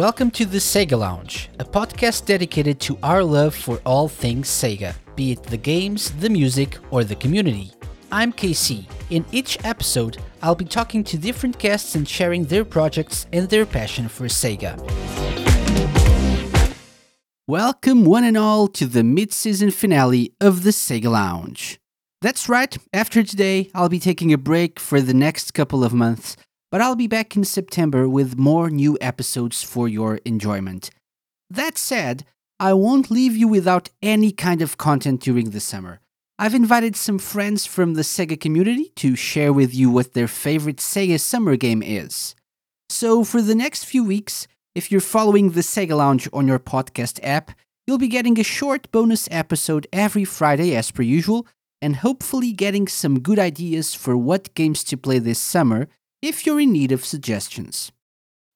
Welcome to the Sega Lounge, a podcast dedicated to our love for all things Sega, be it the games, the music, or the community. I'm KC. In each episode, I'll be talking to different guests and sharing their projects and their passion for Sega. Welcome, one and all, to the mid season finale of the Sega Lounge. That's right, after today, I'll be taking a break for the next couple of months, but I'll be back in September with more new episodes for your enjoyment. That said, I won't leave you without any kind of content during the summer. I've invited some friends from the Sega community to share with you what their favorite Sega summer game is. So, for the next few weeks, if you're following the Sega Lounge on your podcast app, you'll be getting a short bonus episode every Friday as per usual, and hopefully getting some good ideas for what games to play this summer if you're in need of suggestions.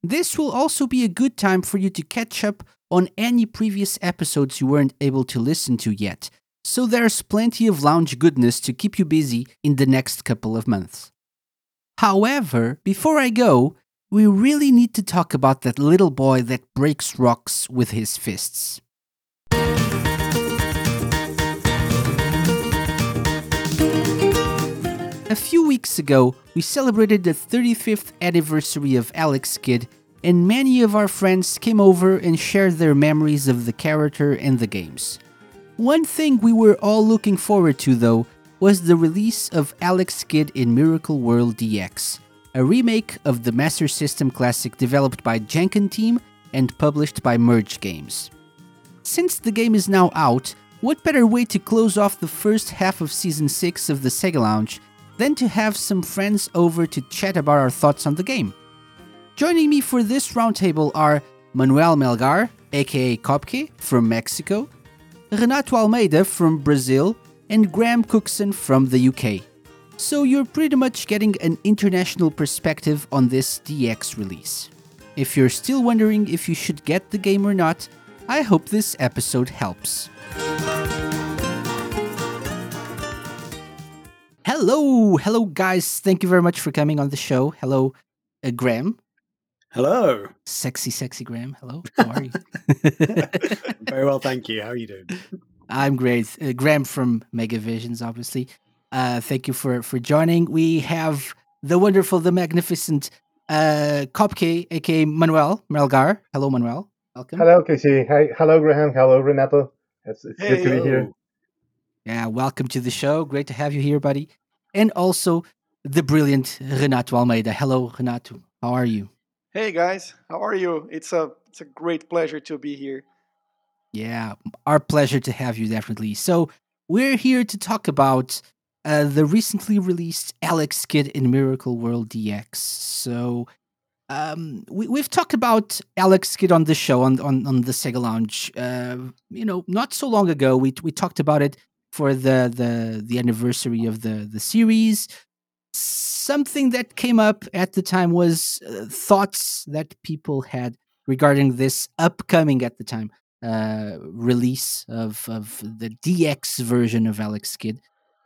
This will also be a good time for you to catch up on any previous episodes you weren't able to listen to yet, so there's plenty of lounge goodness to keep you busy in the next couple of months. However, before I go, we really need to talk about that little boy that breaks rocks with his fists. A few weeks ago, we celebrated the 35th anniversary of Alex Kidd, and many of our friends came over and shared their memories of the character and the games. One thing we were all looking forward to, though, was the release of Alex Kidd in Miracle World DX, a remake of the Master System classic developed by Jankenteam and published by Merge Games. Since the game is now out, what better way to close off the first half of Season 6 of the Sega Lounge than to have some friends over to chat about our thoughts on the game? Joining me for this roundtable are Manuel Melgar, aka Köpke, from Mexico, Renato Almeida from Brazil, and Graham Cookson from the UK. So you're pretty much getting an international perspective on this DX release. If you're still wondering if you should get the game or not, I hope this episode helps. Hello, hello guys. Thank you very much for coming on the show. Hello, uh, Graham. Hello. Sexy, sexy Graham. Hello. How are you? Very well, thank you. How are you doing? I'm great. Uh, Graham from Megavisions, obviously. Uh, thank you for for joining. We have the wonderful, the magnificent uh, Köpke, aka Manuel Melgar. Hello, Manuel. Welcome. Hello, KC. Hi. Hello, Graham. Hello, Renato. It's, it's good to be here. Yeah, welcome to the show. Great to have you here, buddy. And also the brilliant Renato Almeida. Hello, Renato. How are you? Hey guys, how are you? It's a it's a great pleasure to be here. Yeah, our pleasure to have you, definitely. So, we're here to talk about uh, the recently released Alex Kidd in Miracle World DX. So, um, we, we've talked about Alex Kidd on the show on, on, on the Sega Lounge. Uh, you know, not so long ago, we we talked about it for the the the anniversary of the the series. Something that came up at the time was uh, thoughts that people had regarding this upcoming at the time uh, release of of the DX version of Alex Kidd.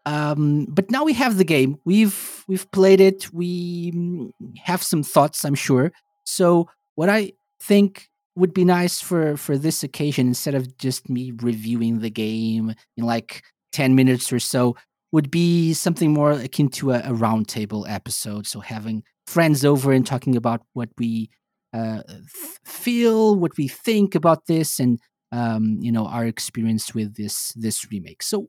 Um, but now we have the game. We've we've played it. We mm, have some thoughts, I'm sure. So what I think would be nice for for this occasion, instead of just me reviewing the game in like ten minutes or so, would be something more akin to a, a roundtable episode. So having friends over and talking about what we uh, feel, what we think about this, and um, you know our experience with this this remake. So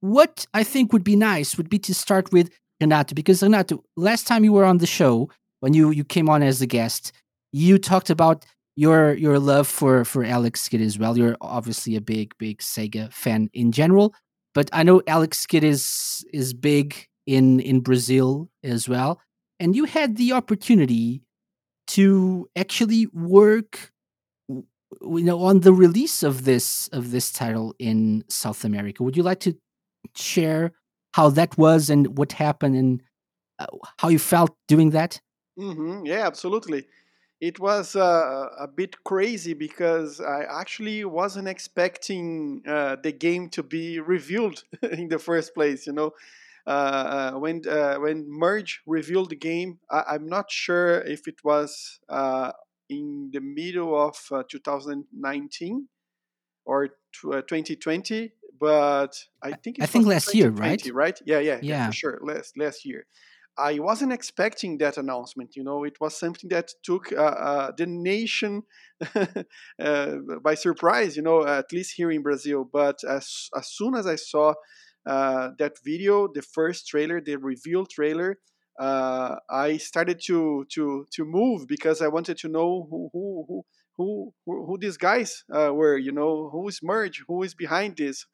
what I think would be nice would be to start with Renato, because Renato, last time you were on the show, when you you came on as a guest, you talked about your your love for for Alex Kidd as well. You're obviously a big big Sega fan in general, but I know Alex Kidd is is big in in Brazil as well, and you had the opportunity to actually work you know on the release of this of this title in South America. Would you like to share how that was and what happened and uh, how you felt doing that? Mm-hmm. Yeah, absolutely. It was uh, a bit crazy because I actually wasn't expecting uh, the game to be revealed in the first place. You know, uh, uh, when uh, when Merge revealed the game, I- am not sure if it was in the middle of uh, 2019 or t- uh, 2020, but I think it I think last year, right? right? Yeah, yeah, yeah, Yeah. for sure. Last last year. I wasn't expecting that announcement. You know, it was something that took uh, uh, the nation uh, by surprise. You know, at least here in Brazil. But as as soon as I saw uh, that video, the first trailer, the reveal trailer, uh, I started to to to move because I wanted to know who who who who, who, these guys were. You know, who is Merge, who is behind this.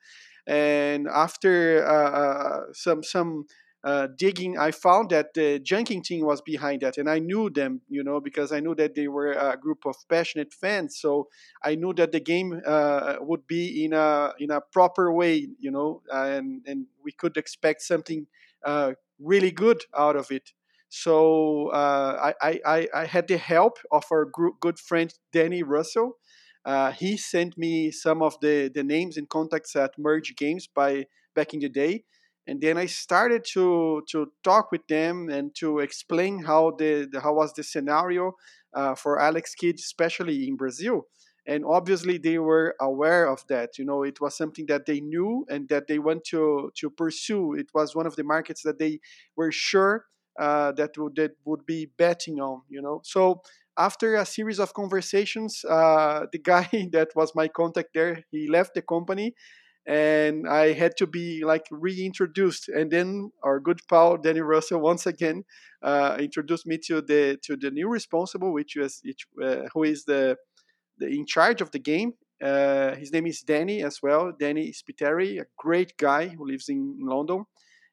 And after some some uh, digging, I found that the Jankenteam was behind that, and I knew them, you know, because I knew that they were a group of passionate fans. So I knew that the game uh, would be in a in a proper way, you know, and and we could expect something uh, really good out of it. So uh, I, I I had the help of our group, good friend Danny Russell. Uh, he sent me some of the, the names and contacts at Merge Games by back in the day, and then I started to to talk with them and to explain how the, the how was the scenario uh, for Alex Kidd, especially in Brazil. And obviously, they were aware of that. You know, it was something that they knew and that they want to to pursue. It was one of the markets that they were sure uh, that would that would be betting on. You know, so after a series of conversations, uh, the guy that was my contact there, he left the company, and I had to be like reintroduced. And then our good pal Danny Russell once again uh, introduced me to the to the new responsible, which was uh, who is the, the in charge of the game. Uh, his name is Danny as well. Danny Spiteri, a great guy who lives in London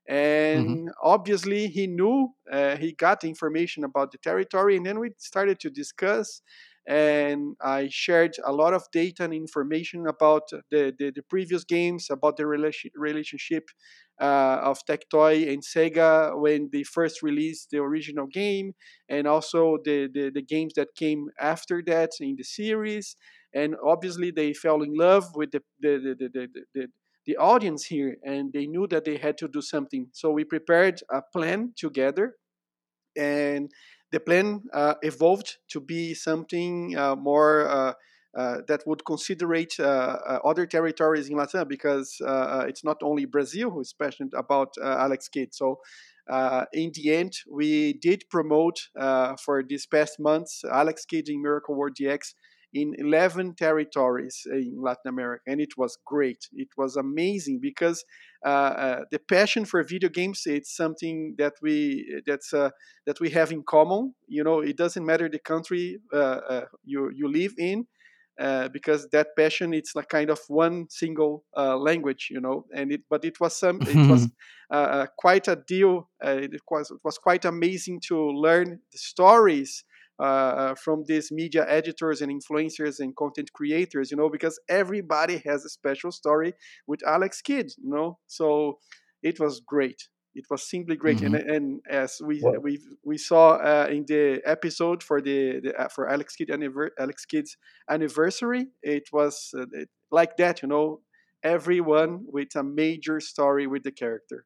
and Mm-hmm. obviously he knew uh, he got information about the territory and then we started to discuss and i shared a lot of data and information about the, the, the previous games about the relation, relationship uh, of tectoy and sega when they first released the original game and also the, the, the games that came after that in the series. And obviously they fell in love with the, the, the, the, the, the the audience here and they knew that they had to do something. So we prepared a plan together and the plan uh, evolved to be something uh, more uh, uh that would considerate uh, uh, other territories in Latin because it's not only Brazil who is passionate about Alex Kidd. So in the end, we did promote for these past months Alex Kidd in Miracle World DX in 11 territories in Latin America, and it was great. It was amazing because uh, uh, the passion for video games it's something that we that's uh, that we have in common. You know, it doesn't matter the country uh, uh, you you live in. Uh, because that passion it's like kind of one single language you know and it but it was some it was quite a deal it was it was quite amazing to learn the stories from these media editors and influencers and content creators, you know, because everybody has a special story with Alex Kidd, you know. So it was great. It was simply great, Mm-hmm. and and as we we we saw uh, in the episode for the, the uh, for Alex Kidd anniver- Alex Kidd's anniversary, it was uh, it, like that, you know, everyone with a major story with the character.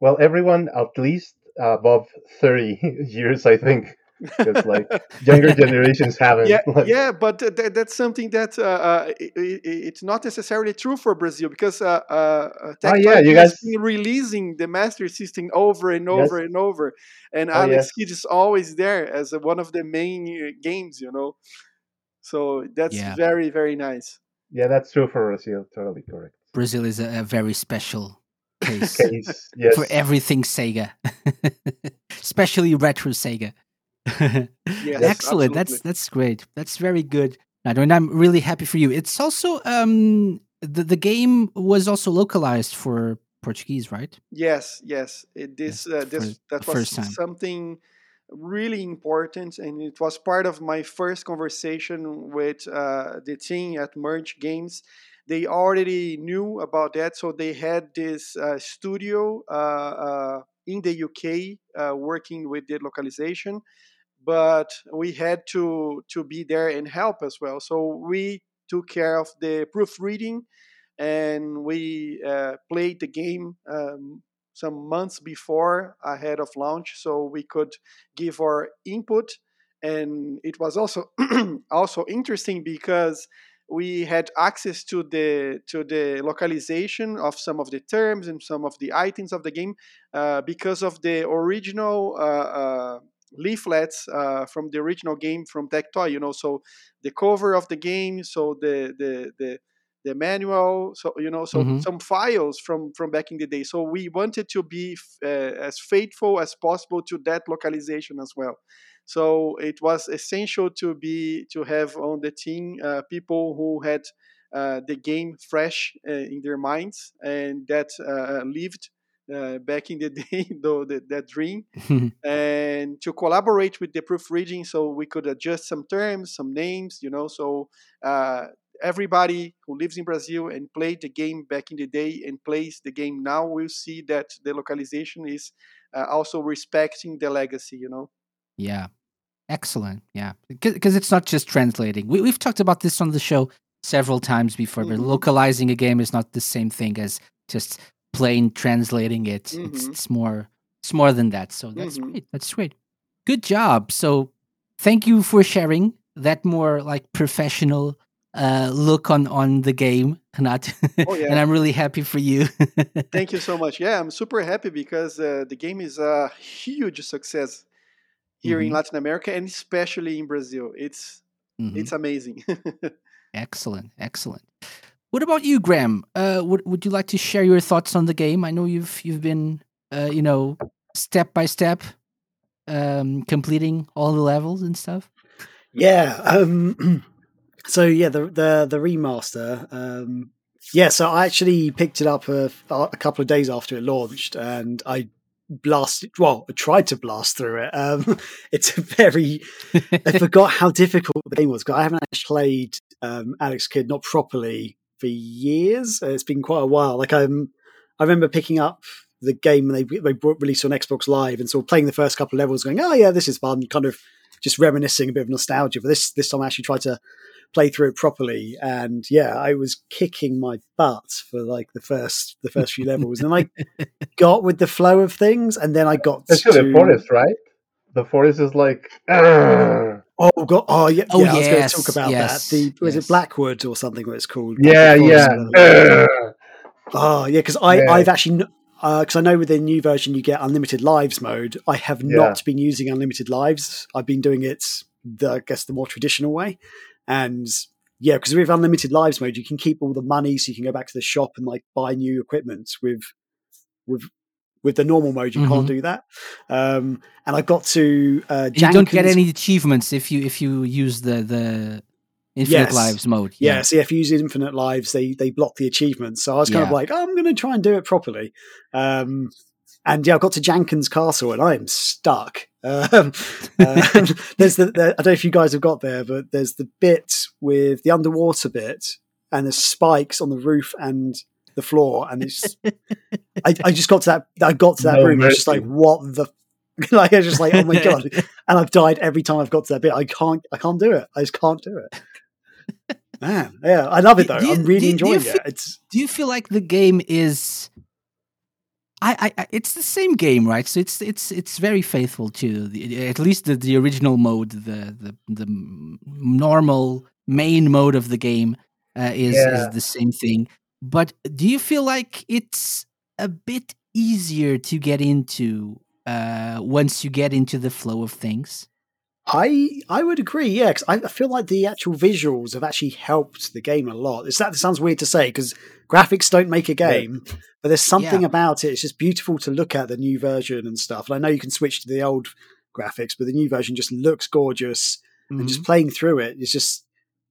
Well, everyone at least above 30 years, I think. Because, like, younger generations haven't. yeah, like, yeah, but th- th- that's something that uh, uh, i- i- it's not necessarily true for Brazil because uh, uh, uh, Ah, yeah, you guys- been releasing the Master System over and over and over, and Oh, Alex yes. Kidd is always there as one of the main uh, games, you know. So that's Yeah. very very nice. Yeah, that's true for Brazil. Totally correct. Brazil is a, a very special case Case, yes. for everything Sega, especially retro Sega. Yes, Excellent. That's absolutely. that's great. That's very good. And I'm really happy for you. It's also um the, the game was also localized for Portuguese, right? Yes, yes. It, this Yes, uh, this that was something really important, and it was part of my first conversation with uh, the team at Merge Games. They already knew about that, so they had this uh, studio uh, uh, in the UK uh, working with the localization. But we had to to be there and help as well. So we took care of the proofreading and we uh, played the game um, some months before ahead of launch so we could give our input and it was also also interesting because we had access to the to the localization of some of the terms and some of the items of the game uh, because of the original uh, uh, leaflets uh, from the original game from Tectoy. You know, so the cover of the game, so the the the the manual so you know so Mhm. some files from from back in the day so we wanted to be f- uh, as faithful as possible to that localization as well so it was essential to be to have on the team uh, people who had uh, the game fresh uh, in their minds and that uh, lived uh, back in the day though that, that dream and to collaborate with the proofreading so we could adjust some terms some names you know so uh, everybody who lives in brazil and played the game back in the day and plays the game now will see that the localization is uh, also respecting the legacy you know Yeah. Excellent. Yeah. Because it's not just translating. We, we've talked about this on the show several times before, but Mhm. localizing a game is not the same thing as just plain translating it. It's, Mhm. it's more it's more than that. So that's Mhm. great. That's great. Good job. So thank you for sharing that more like professional uh, look on on the game, Nat. Oh, yeah. and I'm really happy for you. thank you so much yeah i'm super happy because uh, the game is a huge success here in Mhm. latin america and especially in brazil it's Mhm. it's amazing Excellent, excellent. What about you, Graham? Uh, would would you like to share your thoughts on the game? I know you've you've been, uh, you know, step by step, um, completing all the levels and stuff. Yeah. Um, so yeah, the the the remaster. Um, yeah, so I actually picked it up a, a couple of days after it launched, and I blasted. Well, I tried to blast through it. Um, it's a very. I forgot how difficult the game was because I haven't actually played um, Alex Kidd not properly for years. Uh, It's been quite a while. Like I'm, I remember picking up the game when they they brought, released on Xbox Live and sort of playing the first couple of levels, going, "Oh yeah, this is fun." Kind of just reminiscing a bit of nostalgia. But this this time I actually tried to play through it properly, and yeah, I was kicking my butt for like the first the first few levels, and I got with the flow of things, and then I got Especially to the forest, right? The forest is like. "Argh." Oh god! Oh yeah, Oh, yeah. I was going yes, to talk about yes, that. The was yes. it Blackwood or something? What it's called? Yeah, yeah. forest level. Argh. Oh yeah, because I Yeah. I've actually because uh, I know with the new version you get unlimited lives mode. I have Yeah. not been using unlimited lives. I've been doing it the I guess the more traditional way, and yeah, because with unlimited lives mode you can keep all the money, so you can go back to the shop and like buy new equipment. With with with the normal mode you Mhm. can't do that. Um, and I got to uh, You don't get any achievements if you if you use the the infinite Yes. lives mode. Yeah, yeah. so if you use infinite lives, they they block the achievements. So I was kind of like, oh, I'm going to try and do it properly. Um, and yeah, I got to Janken's Castle and I am stuck. Um, um, there's the, the I don't know if you guys have got there, but there's the bit with the underwater bit and the spikes on the roof and the floor, and it's. I, I just got to that. I got to that No room. I was just like, what the. like I was just like, oh my god! And I've died every time I've got to that bit. I can't. I can't do it. I just can't do it. Man, yeah, I love it though. you- I'm really do you- do enjoying feel- it. It's Do you feel like the game is? I, I, I it's the same game, right? So it's it's it's very faithful to the, at least the, the original mode, the the the normal main mode of the game uh, is Yeah. is the same thing. But do you feel like it's a bit easier to get into uh, once you get into the flow of things? I I would agree, yeah, because I feel like the actual visuals have actually helped the game a lot. It's that sounds weird to say because graphics don't make a game, but there's something Yeah. about it. It's just beautiful to look at the new version and stuff. And I know you can switch to the old graphics, but the new version just looks gorgeous. And Mm-hmm. just playing through it, it's just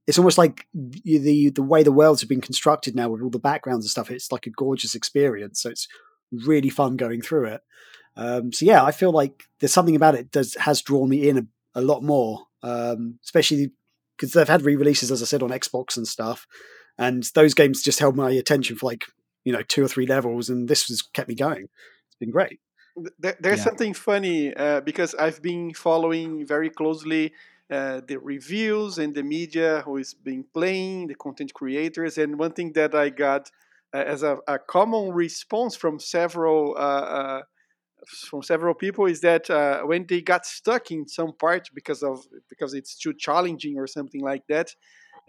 it's almost like the the the way the worlds have been constructed now with all the backgrounds and stuff. It's like a gorgeous experience. So it's really fun going through it. Um, so yeah, I feel like there's something about it does has drawn me in a, a lot more, um, especially because they've had re-releases, as I said, on Xbox and stuff, and those games just held my attention for like you know two or three levels, and this has kept me going. It's been great. There, there's Yeah. something funny uh, because I've been following very closely uh, the reviews and the media who is being playing, the content creators, and one thing that I got uh, as a, a common response from several uh, from several people is that when they got stuck in some part because of because it's too challenging or something like that,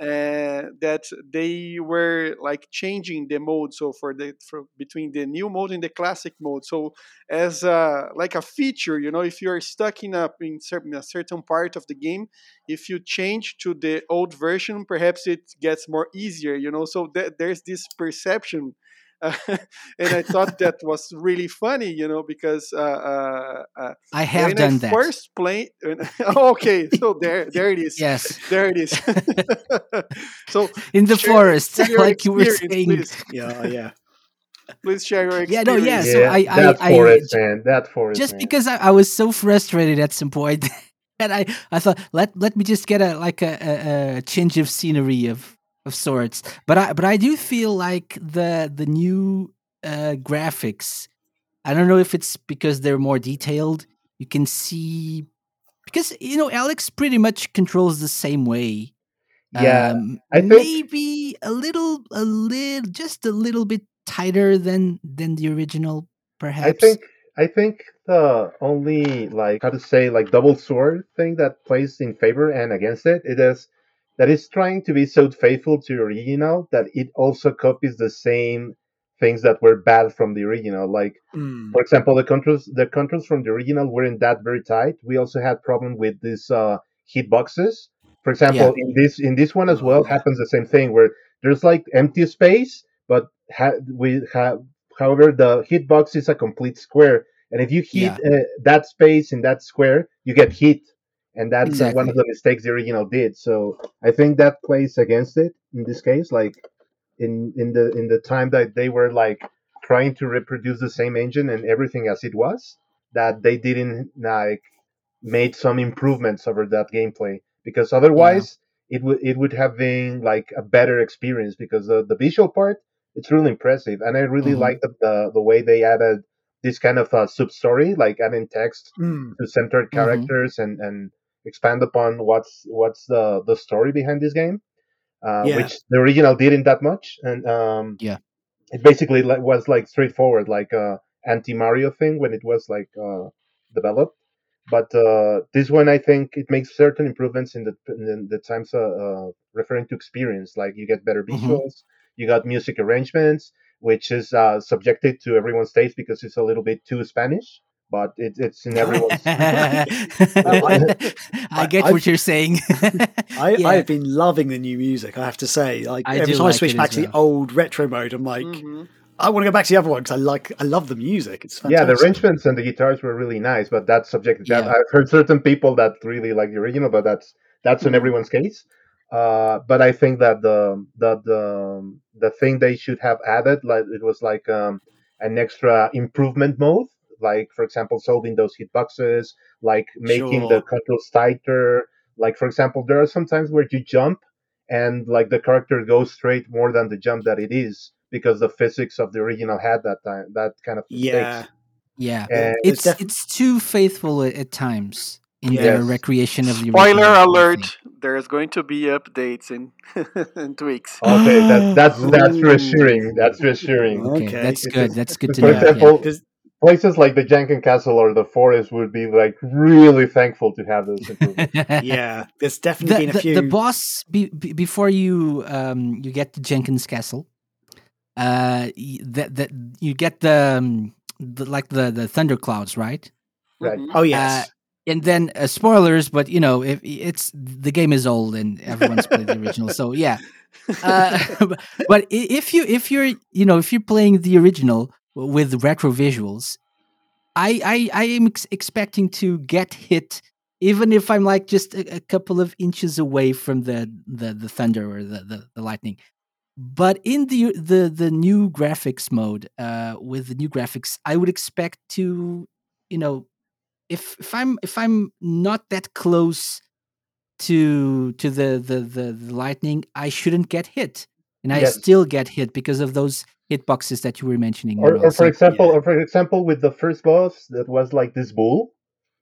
uh, that they were like changing the mode. So for the for between the new mode and the classic mode. So as a, like a feature you know if you're stuck in a in certain, a certain part of the game if you change to the old version perhaps it gets more easier you know. So th- there's this perception uh, and I thought that was really funny, you know, because uh, uh, uh I have done I that. First play, okay, so there, there it is. Yes, there it is. so in the forest, like you were saying. Please. Yeah, yeah. Please share your experience. Yeah, no, yeah. yeah so I, that I, forest, I, man, that forest. Just man. because I, I was so frustrated at some point, and I, I thought let let me just get a like a, a, a change of scenery of of sorts. But I but I do feel like the the new uh, graphics. I don't know if it's because they're more detailed. You can see because you know Alex pretty much controls the same way. Yeah, um, I think maybe a little, a little, just a little bit tighter than than the original, perhaps. I think I think the only like how to say like double sword thing that plays in favor and against it it is that it's trying to be so faithful to the original that it also copies the same things that were bad from the original. Like, Mm. for example, the controls the controls from the original weren't that very tight. We also had problem with these uh, hitboxes. For example, in this in this one as well happens the same thing where there's like empty space, but ha- we have however the hitbox is a complete square, and if you hit Yeah. uh, that space in that square, you get hit. And that's uh, one of the mistakes the original did. So I think that plays against it in this case. Like in in the in the time that they were like trying to reproduce the same engine and everything as it was that they didn't like made some improvements over that gameplay because otherwise it would it would have been like a better experience because the, the visual part it's really impressive and i really Mhm. like the, the the way they added this kind of uh, sub story like adding text Mm. to centered characters and and expand upon what's what's the the story behind this game uh, Yeah. which the original didn't that much and um Yeah. it basically was like straightforward like a anti mario thing when it was like uh developed but uh this one i think it makes certain improvements in the in the times uh, uh referring to experience like you get better Mhm. visuals you got music arrangements which is uh subjected to everyone's taste because it's a little bit too spanish but it, it's in everyone's I get I've- what you're saying. I, Yeah. I've been loving the new music. I have to say, like I every do time I switch back as to the old retro mode, I'm like, Mhm. I want to go back to the other one because I like, I love the music. It's fantastic. yeah, the arrangements and the guitars were really nice, but that's subjective. Yeah. I've heard certain people that really like the original, but that's that's in Mhm. everyone's case. Uh, but I think that the that the the thing they should have added, like it was like um, an extra improvement mode, like for example, solving those hitboxes, like making the controls tighter. Like for example, there are some times where you jump and like the character goes straight more than the jump that it is because the physics of the original had that time that kind of mistakes. Yeah, yeah, And It's it's def- it's too faithful at, at times in Yes. their recreation of the Spoiler original, I alert: there's going to be updates and, in tweaks. Okay, that, that's that's reassuring. That's reassuring. Okay, Okay. that's good. That's good to For know. example, because places like the Janken Castle or the forest would be like really thankful to have those improvements. yeah, there's definitely the, been a the, few. the boss be, be, before you um you get to Janken's Castle, uh, that that you get the, um, the like the the thunder clouds, right? Right. Mhm. oh yes, And then uh, spoilers, but you know if it's the game is old and everyone's played the original, so yeah. Uh, but- but if you if you're you know if you're playing the original with retro visuals, I I, I am ex- expecting to get hit even if I'm like just a, a couple of inches away from the the, the thunder or the, the, the lightning. But in the the the new graphics mode, uh, with the new graphics, I would expect to, you know, if if I'm if I'm not that close to to the the the, the lightning, I shouldn't get hit, and I Yes. still get hit because of those hitboxes that you were mentioning. Or, or for example, yeah. or for example, with the first boss that was like this bull,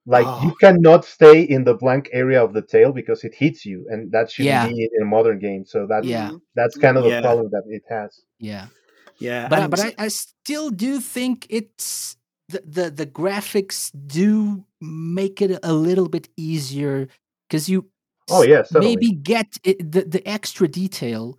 like oh. you Oh. cannot stay in the blank area of the tail because it hits you, and that shouldn't Yeah. be in a modern game. So that's Yeah. That's kind of the Yeah. problem that it has. yeah. yeah, but I, and but I, I still do think it's the, the the graphics do make it a little bit easier because you Oh s- yes, totally. maybe get it, the the extra detail.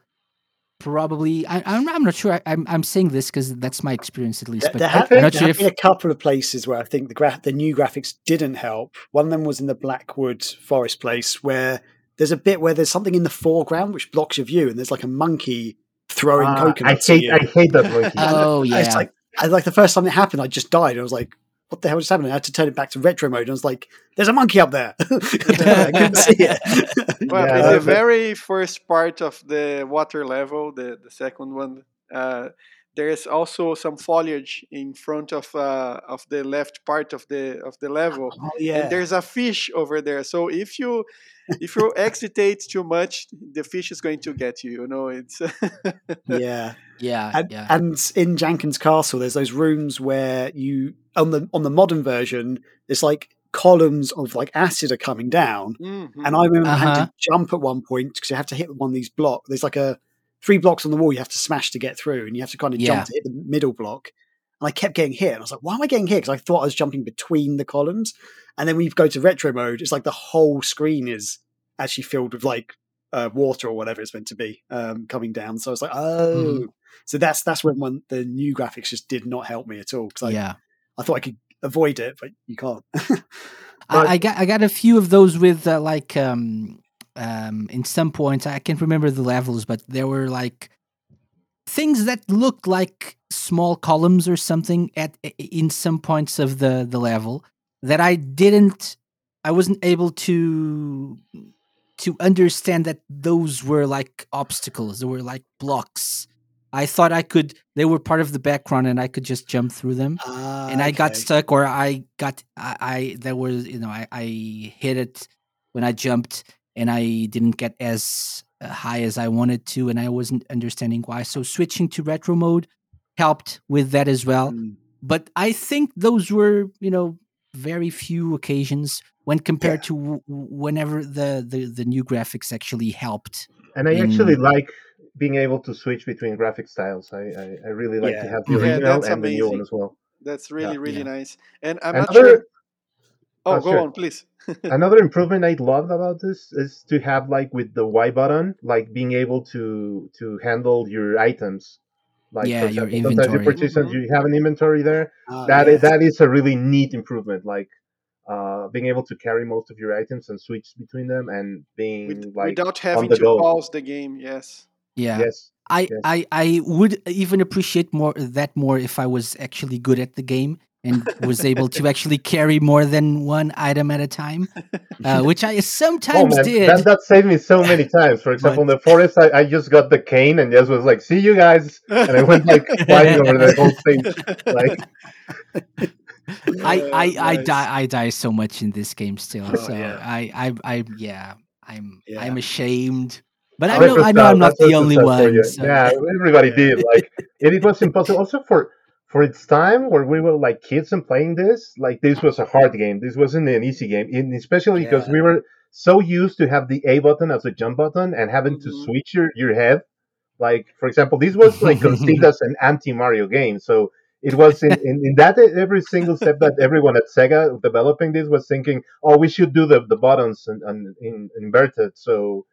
Probably, I, I'm I'm not sure. I, I'm I'm saying this because that's my experience at least. There, But there have, think- I'm not there sure have if been a couple of places where I think the gra- the new graphics didn't help. One of them was in the Blackwood Forest place where there's a bit where there's something in the foreground which blocks your view, and there's like a monkey throwing ah, I coconuts at hate you. I hate that monkey. oh yeah, It's like I, like the first time it happened, I just died. I was like, "What the hell just happened?" I had to turn it back to retro mode. And I was like, "There's a monkey up there." I couldn't see it. Well, Yeah, in the that's- very first part of the water level, the, the second one, uh, there is also some foliage in front of uh, of the left part of the of the level, oh yeah, and there's a fish over there. So if you if you excitate too much, the fish is going to get you. You know, it's yeah. yeah, And, yeah. and in Janken's Castle, there's those rooms where you on the on the modern version, it's like columns of like acid are coming down, Mhm. and I remember having Uh-huh. to jump at one point because you have to hit one of these blocks. There's like a three blocks on the wall you have to smash to get through, and you have to kind of Yeah. jump to hit the middle block. And I kept getting hit, and I was like, "Why am I getting hit?" Because I thought I was jumping between the columns. And then when you go to retro mode, it's like the whole screen is actually filled with like uh, water or whatever it's meant to be um, coming down. So I was like, "Oh." Mhm. So that's that's when one, the new graphics just did not help me at all because I, yeah. I thought I could avoid it, but you can't. But- I, I got I got a few of those with uh, like um um in some points I can't remember the levels, but there were like things that looked like small columns or something at in some points of the the level that I didn't I wasn't able to to understand that those were like obstacles, they were like blocks. I thought I could they were part of the background and I could just jump through them. And I got stuck or I got I, I there was you know I, I hit it when I jumped and I didn't get as uh, high as I wanted to and I wasn't understanding why so switching to retro mode helped with that as well Mm. but I think those were you know very few occasions when compared to w- w- whenever the, the the new graphics actually helped And I actually like being able to switch between graphic styles. I, I, I really like to have the. Yeah, original that's and the new one as well. that's really really yeah. nice. And I'm not Another sure. Oh, Oh, go sure. on, please. another improvement I loved about this is to have like with the Y button, like being able to to handle your items. Like Yeah, your example, sometimes you inventory. purchase and Mhm. you have an inventory there. Ah, That yeah. is, that is a really neat improvement. Like uh, being able to carry most of your items and switch between them and being With, like without having the to go. pause the game. Yes. yeah yes, I, Yes. I I would even appreciate more that more if I was actually good at the game and was able to actually carry more than one item at a time, uh, which I Oh sometimes man, did. that, that saved me so many times. For example, in the forest, I, I just got the cane and just was like, "See you guys," and I went like flying over the whole stage. Like, I I I die I die so much in this game still. Oh, so yeah. I I I yeah I'm Yeah. I'm ashamed, but I know I know I'm not the only up for you. one. So. Yeah, everybody did. Like, it, it was impossible. Also for for its time, where we were like kids and playing this, like this was a hard game. This wasn't an easy game, and especially because we were so used to have the A button as a jump button and having to Mhm. switch your your head. Like, for example, this was like conceived as an anti Mario game, so. It was in, in, in that every single step that everyone at Sega developing this was thinking, oh, we should do the, the buttons and, and in, inverted. So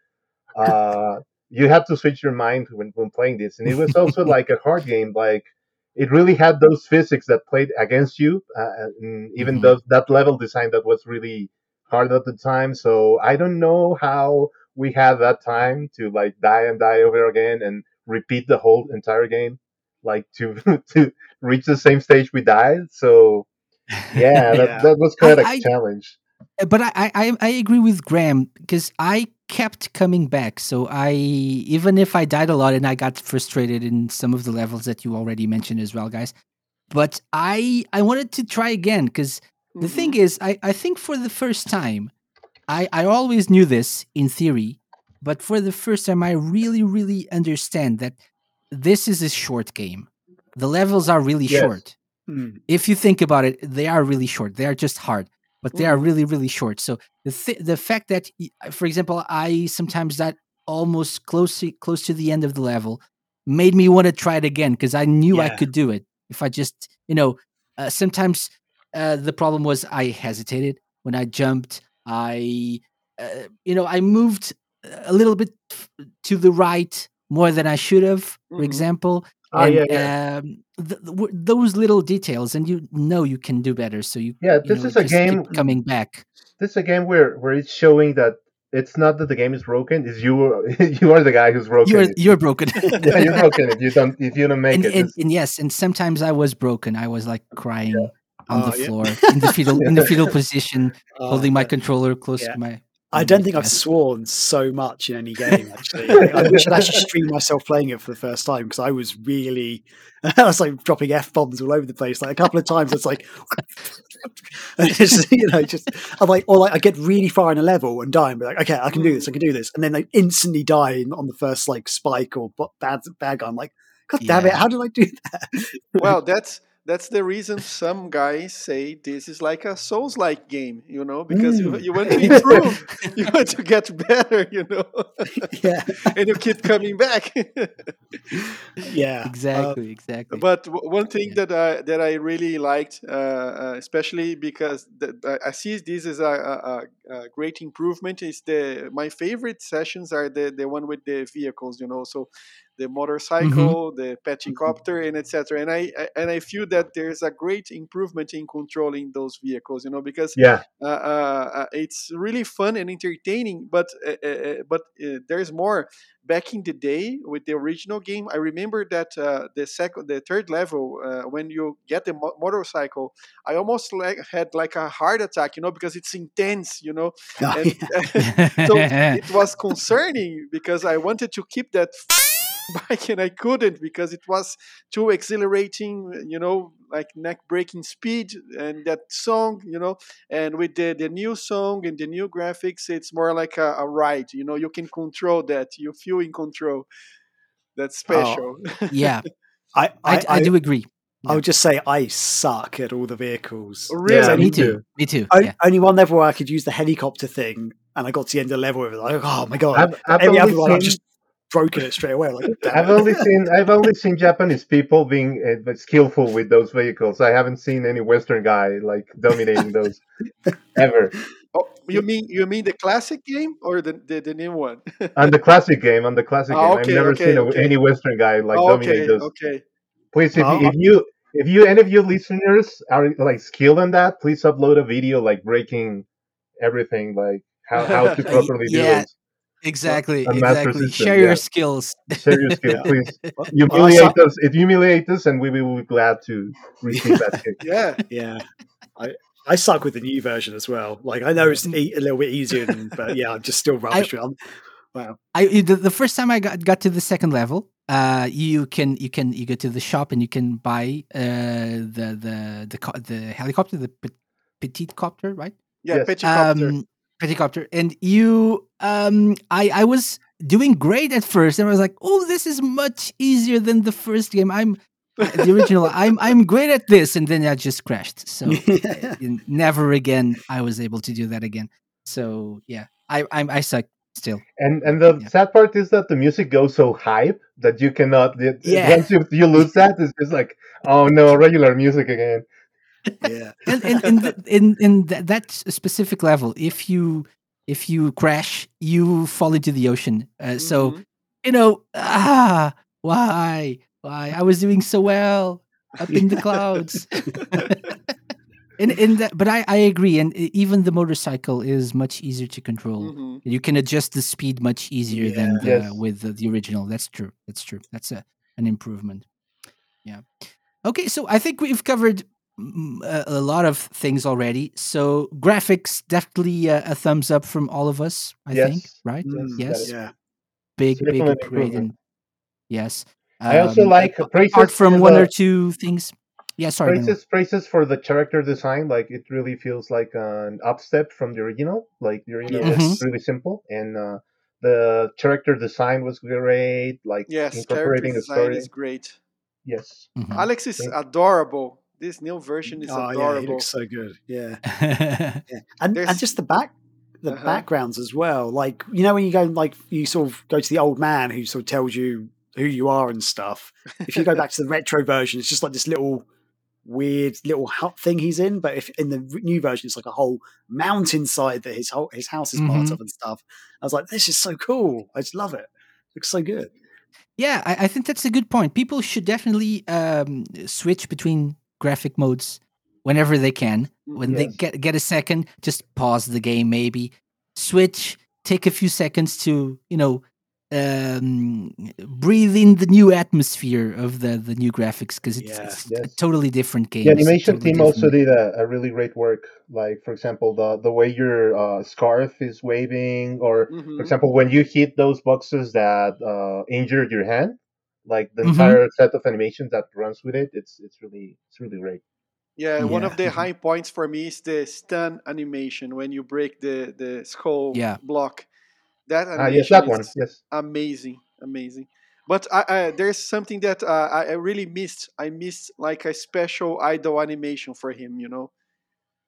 uh, you had to switch your mind when, when playing this. And it was also like a hard game. Like it really had those physics that played against you, uh, and even Mhm. those that level design that was really hard at the time. So I don't know how we had that time to like die and die over again and repeat the whole entire game, like to to reach the same stage we died. So yeah, that, Yeah. that was quite a I- challenge. But I, I I- I agree with Graham because I kept coming back. So I even if I died a lot and I got frustrated in some of the levels that you already mentioned as well, guys. But I I wanted to try again because the Mm-hmm. thing is I, I think for the first time I, I always knew this in theory, but for the first time I really, really understand that this is a short game. The levels are really Yes. short Mm. if you think about it, they are really short. They are just hard, but they are Mhm. really, really short. So the th- the fact that, for example, I sometimes got almost close to, close to the end of the level made me want to try it again because I knew I could do it if I just you know uh, sometimes uh, the problem was I hesitated when I jumped. I, uh, you know, I moved a little bit to the right more than I should have, for Mhm. example. Ah, and yeah, yeah. Um, th- th- those little details, and you know you can do better. So you, Yeah, you this know, is a game- coming back. This is a game where where it's showing that it's not that the game is broken. is you. you are the guy who's broken. You're you're broken. yeah, you're broken if you don't if you don't make and, it. and, and yes, and sometimes I was broken. I was like crying on Oh, the yeah. floor in the fetal in the fetal position, Oh, holding my controller close Yeah. to my. I oh don't think I've sworn so much in any game. Actually, I, I'd actually streamed myself playing it for the first time because I was really, I was like dropping f bombs all over the place. Like a couple of times, it's like, it's you know, just I'm like, or like I get really far in a level and die and be like, okay, I can do this, I can do this, and then I instantly die on the first like spike or bad bad guy. I'm like, God damn it, how did I do that? well that's that's the reason some guys say this is like a souls like game you know because you, Mm. you want to improve. You want to get better you know. Yeah, and you keep coming back. Yeah, uh, Exactly, exactly. but w- one thing that I that I really liked, uh, uh, especially because the, the, I see this as a, a, a- a great improvement, is the my favorite sessions are the the one with the vehicles, you know, so the motorcycle, the peticopter, and etc. And I, and I feel that there's a great improvement in controlling those vehicles, you know, because yeah, uh, uh, uh, it's really fun and entertaining. But uh, uh, uh, but uh, there's more. Back in the day with the original game, I remember that uh, the second, the third level, uh, when you get the mo- motorcycle, I almost like had like a heart attack, you know, because it's intense, you know. Oh, And, yeah. so it was concerning because I wanted to keep that bike and I couldn't because it was too exhilarating, you know, like neck breaking speed and that song, you know. And with the, the new song and the new graphics, it's more like a, a ride, you know, you can control that, you feel in control. That's oh, special. yeah, I, I, I, I, do agree. I would just say I suck at all the vehicles. Oh, really? There's Yeah, only me me too. too. Me too. O- Yeah. Only one level where I could use the helicopter thing, and I got to the end of the level with it. Like, oh my god! I've, I've Every only other one, I've just broken it straight away. Like, I've only seen I've only seen Japanese people being uh, skillful with those vehicles. I haven't seen any Western guy like dominating those ever. Oh, you mean you mean the classic game or the the, the new one? On the classic game, on the classic Ah, game, okay, I've never okay, seen a, okay. any Western guy like Oh, dominate okay, those. okay. Please, if, Oh, you, if you if you any of you listeners are like skilled in that, please upload a video like breaking everything, like how, how to properly do Yeah. Those. Exactly. a master Exactly. system, Share your yeah. skills. Serious skill, please. Humiliate suck- us. It humiliates us, and we will be glad to receive that kick. Yeah. Yeah, I I suck with the new version as well. Like, I know it's a little bit easier, than, but yeah, I'm just still rubbish. with. I'm- wow. I the, the first time I got got to the second level, uh, you can you can you go to the shop and you can buy uh the the the the helicopter, the pe- petite copter, right? Yeah, Yes. Peticopter. Um, peticopter, and you um I I was doing great at first, and I was like, oh, this is much easier than the first game. I'm the original. I'm I'm great at this, and then I just crashed. So uh, never again I was able to do that again. So yeah, I I'm, I suck still. And and the Yeah. sad part is that the music goes so hype that you cannot. it- Yeah. Once you, you lose that, it's just like, oh no, regular music again. Yeah, and and in the, in in th- that specific level, if you if you crash, you fall into the ocean. Uh, So Mhm. you know, ah, why, why? I was doing so well up in the clouds. and and that, but I I agree, and even the motorcycle is much easier to control. Mhm. You can adjust the speed much easier than the, Yes. with the, the original. That's true. That's true. That's a an improvement. Yeah. Okay, so I think we've covered a, a lot of things already. So graphics definitely a, a thumbs up from all of us. I think, right? Mm, yes. yeah. Big, big Definitely upgrade. improvement. And, yes. I also Um, like praises apart from one the- or two things. Yeah, sorry. Benoit. Praises praises for the character design. Like it really feels like an upstep from the original. Like the original Yes. was really simple, and uh, the character design was great. Like Yes, character incorporating the design story. is great. Yes. Mhm. Alex is Thank- adorable. This new version is Oh yeah, he looks so good. Yeah, yeah. and and just the back. The Uh-huh. backgrounds as well, like you know when you go like you sort of go to the old man who sort of tells you who you are and stuff. If you go back to the retro version, it's just like this little weird little hut thing he's in. But if in the new version, it's like a whole mountainside that his whole his house is part Mhm. of and stuff. I was like, this is so cool. I just love it. looks so good. Yeah, I, I think that's a good point. People should definitely um, switch between graphic modes whenever they can. When they get get a second, just pause the game, maybe switch, take a few seconds to you know um, breathe in the new atmosphere of the the new graphics because it's, Yeah. it's a Yes. totally different game. The It's animation totally team also did a, a really great work. Like for example, the the way your uh, scarf is waving, or Mhm. for example, when you hit those boxes that uh, injured your hand, like the Mhm. entire set of animations that runs with it, it's it's really it's really great. Yeah, one of the high points for me is the stun animation when you break the the skull Yeah. block. That Ah, animation yes, that one. Yes. amazing, amazing. But I, I, there's something that uh, I, I really missed. I missed like a special idle animation for him. You know,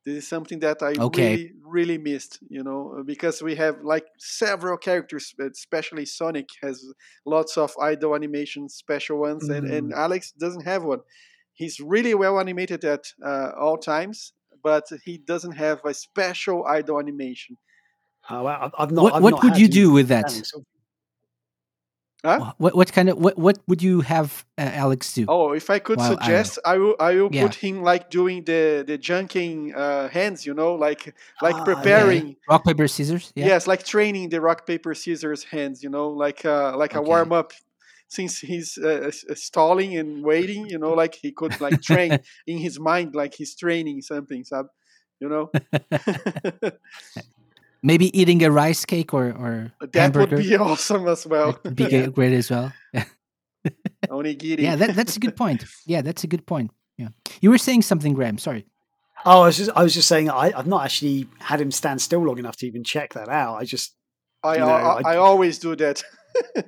this is something that I Okay. really, really missed. You know, uh, because we have like several characters, uh, especially Sonic has lots of idle animation special ones, and, and mm. Alex doesn't have one. He's really well animated at uh, all times, but he doesn't have a special idle animation. Oh, wow. I've- I've not. What I've what not would you do with that? Huh? What what kind of what what would you have uh, Alex do? Oh, if I could Well, I suggest, I will I will Yeah. put him like doing the the janken uh, hands, you know, like like Ah, preparing. Rock paper scissors. Yeah. Yes, like training the rock paper scissors hands, you know, like uh, like a warm up. Since he's uh, uh, stalling and waiting, you know, like he could like train in his mind, like he's training something, so, you know. Maybe eating a rice cake or or that hamburger. would be awesome as well. That would be g- great as well. Onigiri. Yeah, that, that's a good point. Yeah, that's a good point. Yeah, you were saying something, Graham. Sorry. Oh, I was just, I was just saying, I, I've not actually had him stand still long enough to even check that out. I just, I, you know, I, I- I always do that.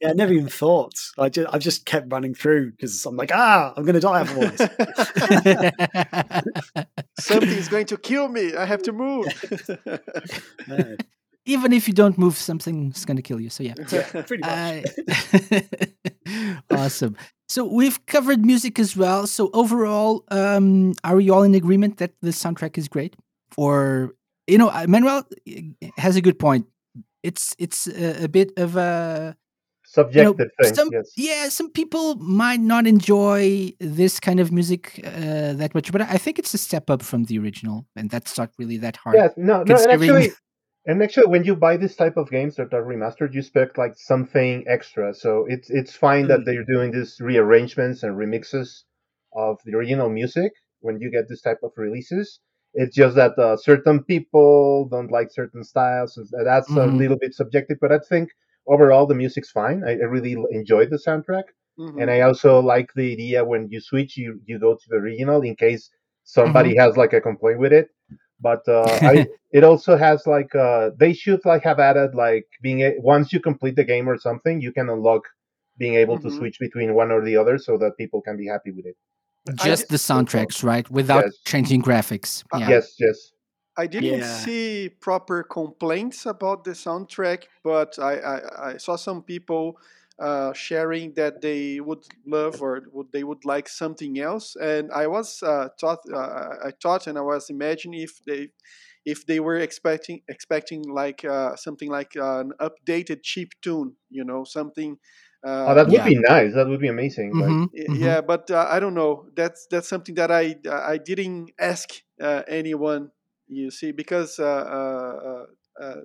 yeah, I never even thought. I just, I've just kept running through because I'm like, ah, I'm going to die otherwise. Something's going to kill me. I have to move. Yeah, Even if you don't move, something's gonna kill you. So yeah. yeah, pretty much. Uh, awesome. So we've covered music as well. So overall, um, are we all in agreement that the soundtrack is great? Or you know, uh, Manuel has a good point. It's it's a, a bit of a Subjective thing. some yes. yeah, some people might not enjoy this kind of music uh, that much, but I think it's a step up from the original, and that's not really that hard. Yeah, no, no, and actually, and actually, when you buy this type of games that are remastered, you expect like something extra. So it's it's fine that Mm. they're doing these rearrangements and remixes of the original music when you get this type of releases. It's just that uh, certain people don't like certain styles. and That's a Mhm. little bit subjective, but I think overall the music's fine. I, I really enjoyed the soundtrack Mhm. and I also like the idea when you switch, you you go to the original in case somebody has like a complaint with it. But uh, I, it also has like uh, they should like have added like being a, once you complete the game or something, you can unlock being able to Mhm. switch between one or the other so that people can be happy with it. I Just di- the soundtracks, right? Without Yes. changing graphics. Uh, Yeah. Yes, yes. I didn't Yeah. see proper complaints about the soundtrack, but I, I, I saw some people uh, sharing that they would love or would, they would like something else, and I was uh, thought uh, I thought and I was imagining if they if they were expecting expecting like uh, something like an updated cheap tune, you know, something. Uh, Oh, that would yeah. be nice. That would be amazing. Like, Mhm, Y- mhm. Yeah, but uh, I don't know. That's that's something that I I didn't ask uh, anyone. You see, because uh, uh, uh, uh,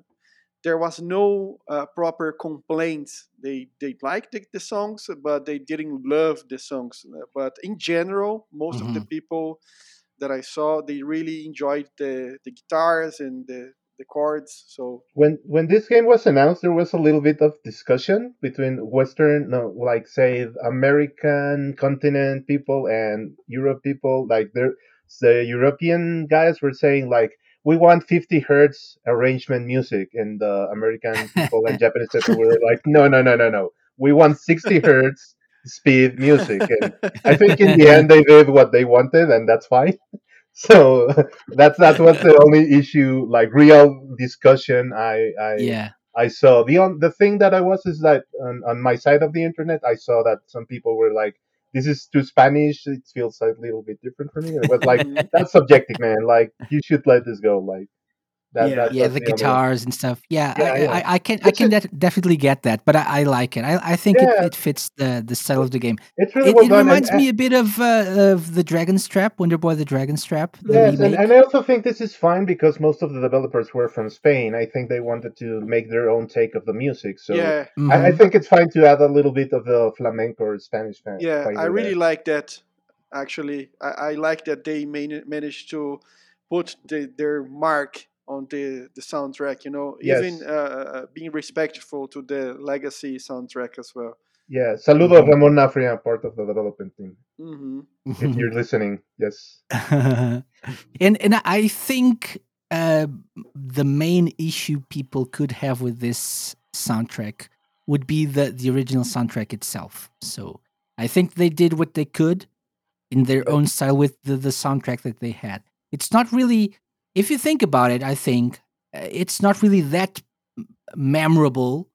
there was no uh, proper complaints. They they liked the, the songs, but they didn't love the songs. Uh, But in general, most of the people that I saw, they really enjoyed the the guitars and the the chords. So when when this game was announced, there was a little bit of discussion between Western, no, like say American continent people and Europe people. Like there, the European guys were saying like we want 50 hertz arrangement music, and the American people and Japanese people were like, no, no, no, no, no, we want 60 hertz speed music. And I think in the end they did what they wanted, and that's fine. So that's that was the only issue, like real discussion I I, yeah. I saw. The on, the thing that I was is that on, on my side of the internet, I saw that some people were like, this is too Spanish. It feels a little bit different for me. But like Mhm. that's subjective, man. Like you should let this go. Like that. Yeah. that yeah, the only way. guitars and stuff. Yeah, Yeah, I, yeah. I, I can I can a- de- definitely get that, but I, I like it. I, I think Yeah. it, it fits the the style of the game. It's really It, well it done. reminds and- me a bit of uh, of the Dragon's Trap, Wonder Boy: The Dragon's Trap, the Yes, and, and I also think this is fine because most of the developers were from Spain. I think they wanted to make their own take of the music. So yeah, I, I Mhm. think it's fine to add a little bit of the flamenco or Spanish fan. yeah. I really there. like that. Actually, I, I like that they man- managed to put the, their mark on the the soundtrack. You know, even uh, being respectful to the legacy soundtrack as well. Yeah, saludo Mhm. Ramon Nafria, part of the development team. hmm If you're listening, yes. and and I think uh, the main issue people could have with this soundtrack would be the the original soundtrack itself. So I think they did what they could in their own style with the, the soundtrack that they had. It's not really, if you think about it, I think uh, it's not really that memorable.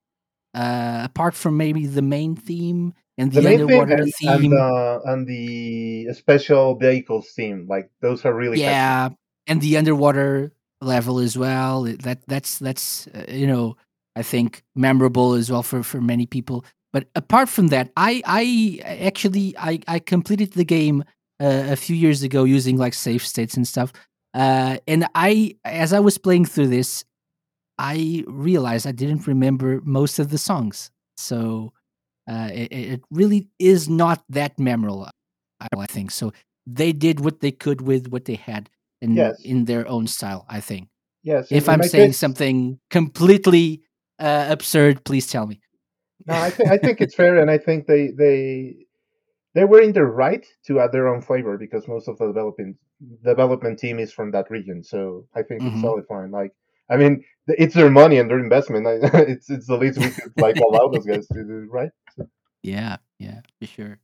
Uh, apart from maybe the main theme and the, The underwater and, theme, and, uh, and the special vehicles theme, like those are really catchy. yeah and the underwater level as well that that's that's uh, you know i think memorable as well for for many people but apart from that i i actually i i completed the game uh, a few years ago using like save states and stuff uh and i as i was playing through this i realized i didn't remember most of the songs so uh it, it really is not that memorable i think so they did what they could with what they had in Yes. in their own style i think Yes. if i'm saying case- something completely uh, absurd please tell me No, I think I think it's fair, and I think they they they were in the right to add their own flavor because most of the development development team is from that region. So I think Mhm. it's totally fine. Like, I mean, it's their money and their investment. It's it's the least we could like allow those guys to do, right? yeah yeah for sure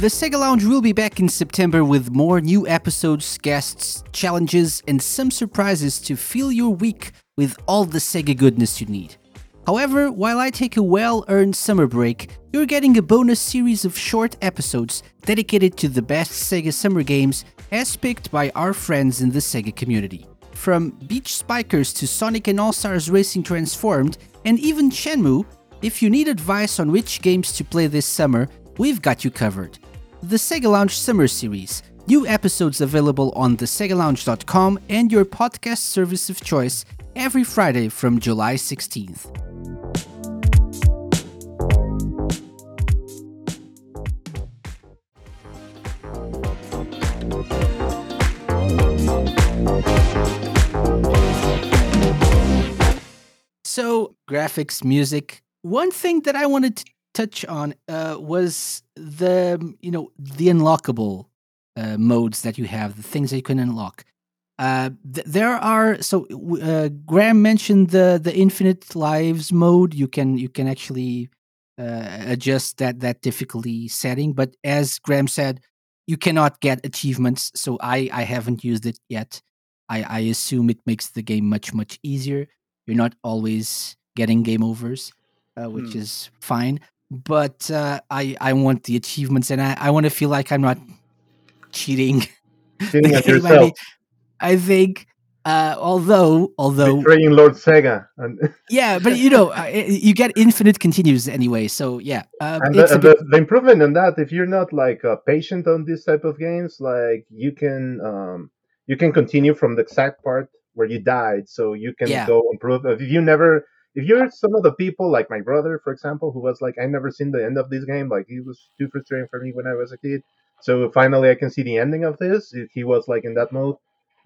The Sega Lounge will be back in September with more new episodes, guests, challenges, and some surprises to fill your week with all the Sega goodness you need. However, while I take a well earned summer break, you're getting a bonus series of short episodes dedicated to the best Sega summer games as picked by our friends in the Sega community. From Beach Spikers to Sonic and All Stars Racing Transformed, and even Shenmue, if you need advice on which games to play this summer, we've got you covered. The Sega Lounge Summer Series. New episodes available on thesegalounge.com and your podcast service of choice every Friday from July 16th. So, graphics, music. One thing that I wanted to touch on uh, was the you know the unlockable uh, modes that you have, the things that you can unlock. Uh, th- there are so uh, Graham mentioned the the infinite lives mode. You can you can actually uh, adjust that that difficulty setting, but as Graham said, you cannot get achievements. So I I haven't used it yet. I I assume it makes the game much much easier. You're not always getting game overs, uh, which Hmm. is fine. But uh, I I want the achievements, and I, I want to feel like I'm not cheating. Cheating at yourself, mean, I think, uh, although although betraying Lord Sega, and yeah, but you know, uh, you get infinite continues anyway. So yeah, uh, and, the, bit, the, the improvement on that if you're not like uh, patient on this type of games like you can um you can continue from the exact part where you died so you can Yeah. go improve if you never if you're some of the people like my brother for example who was like i never seen the end of this game like he was too frustrating for me when i was a kid so finally i can see the ending of this he was like in that mode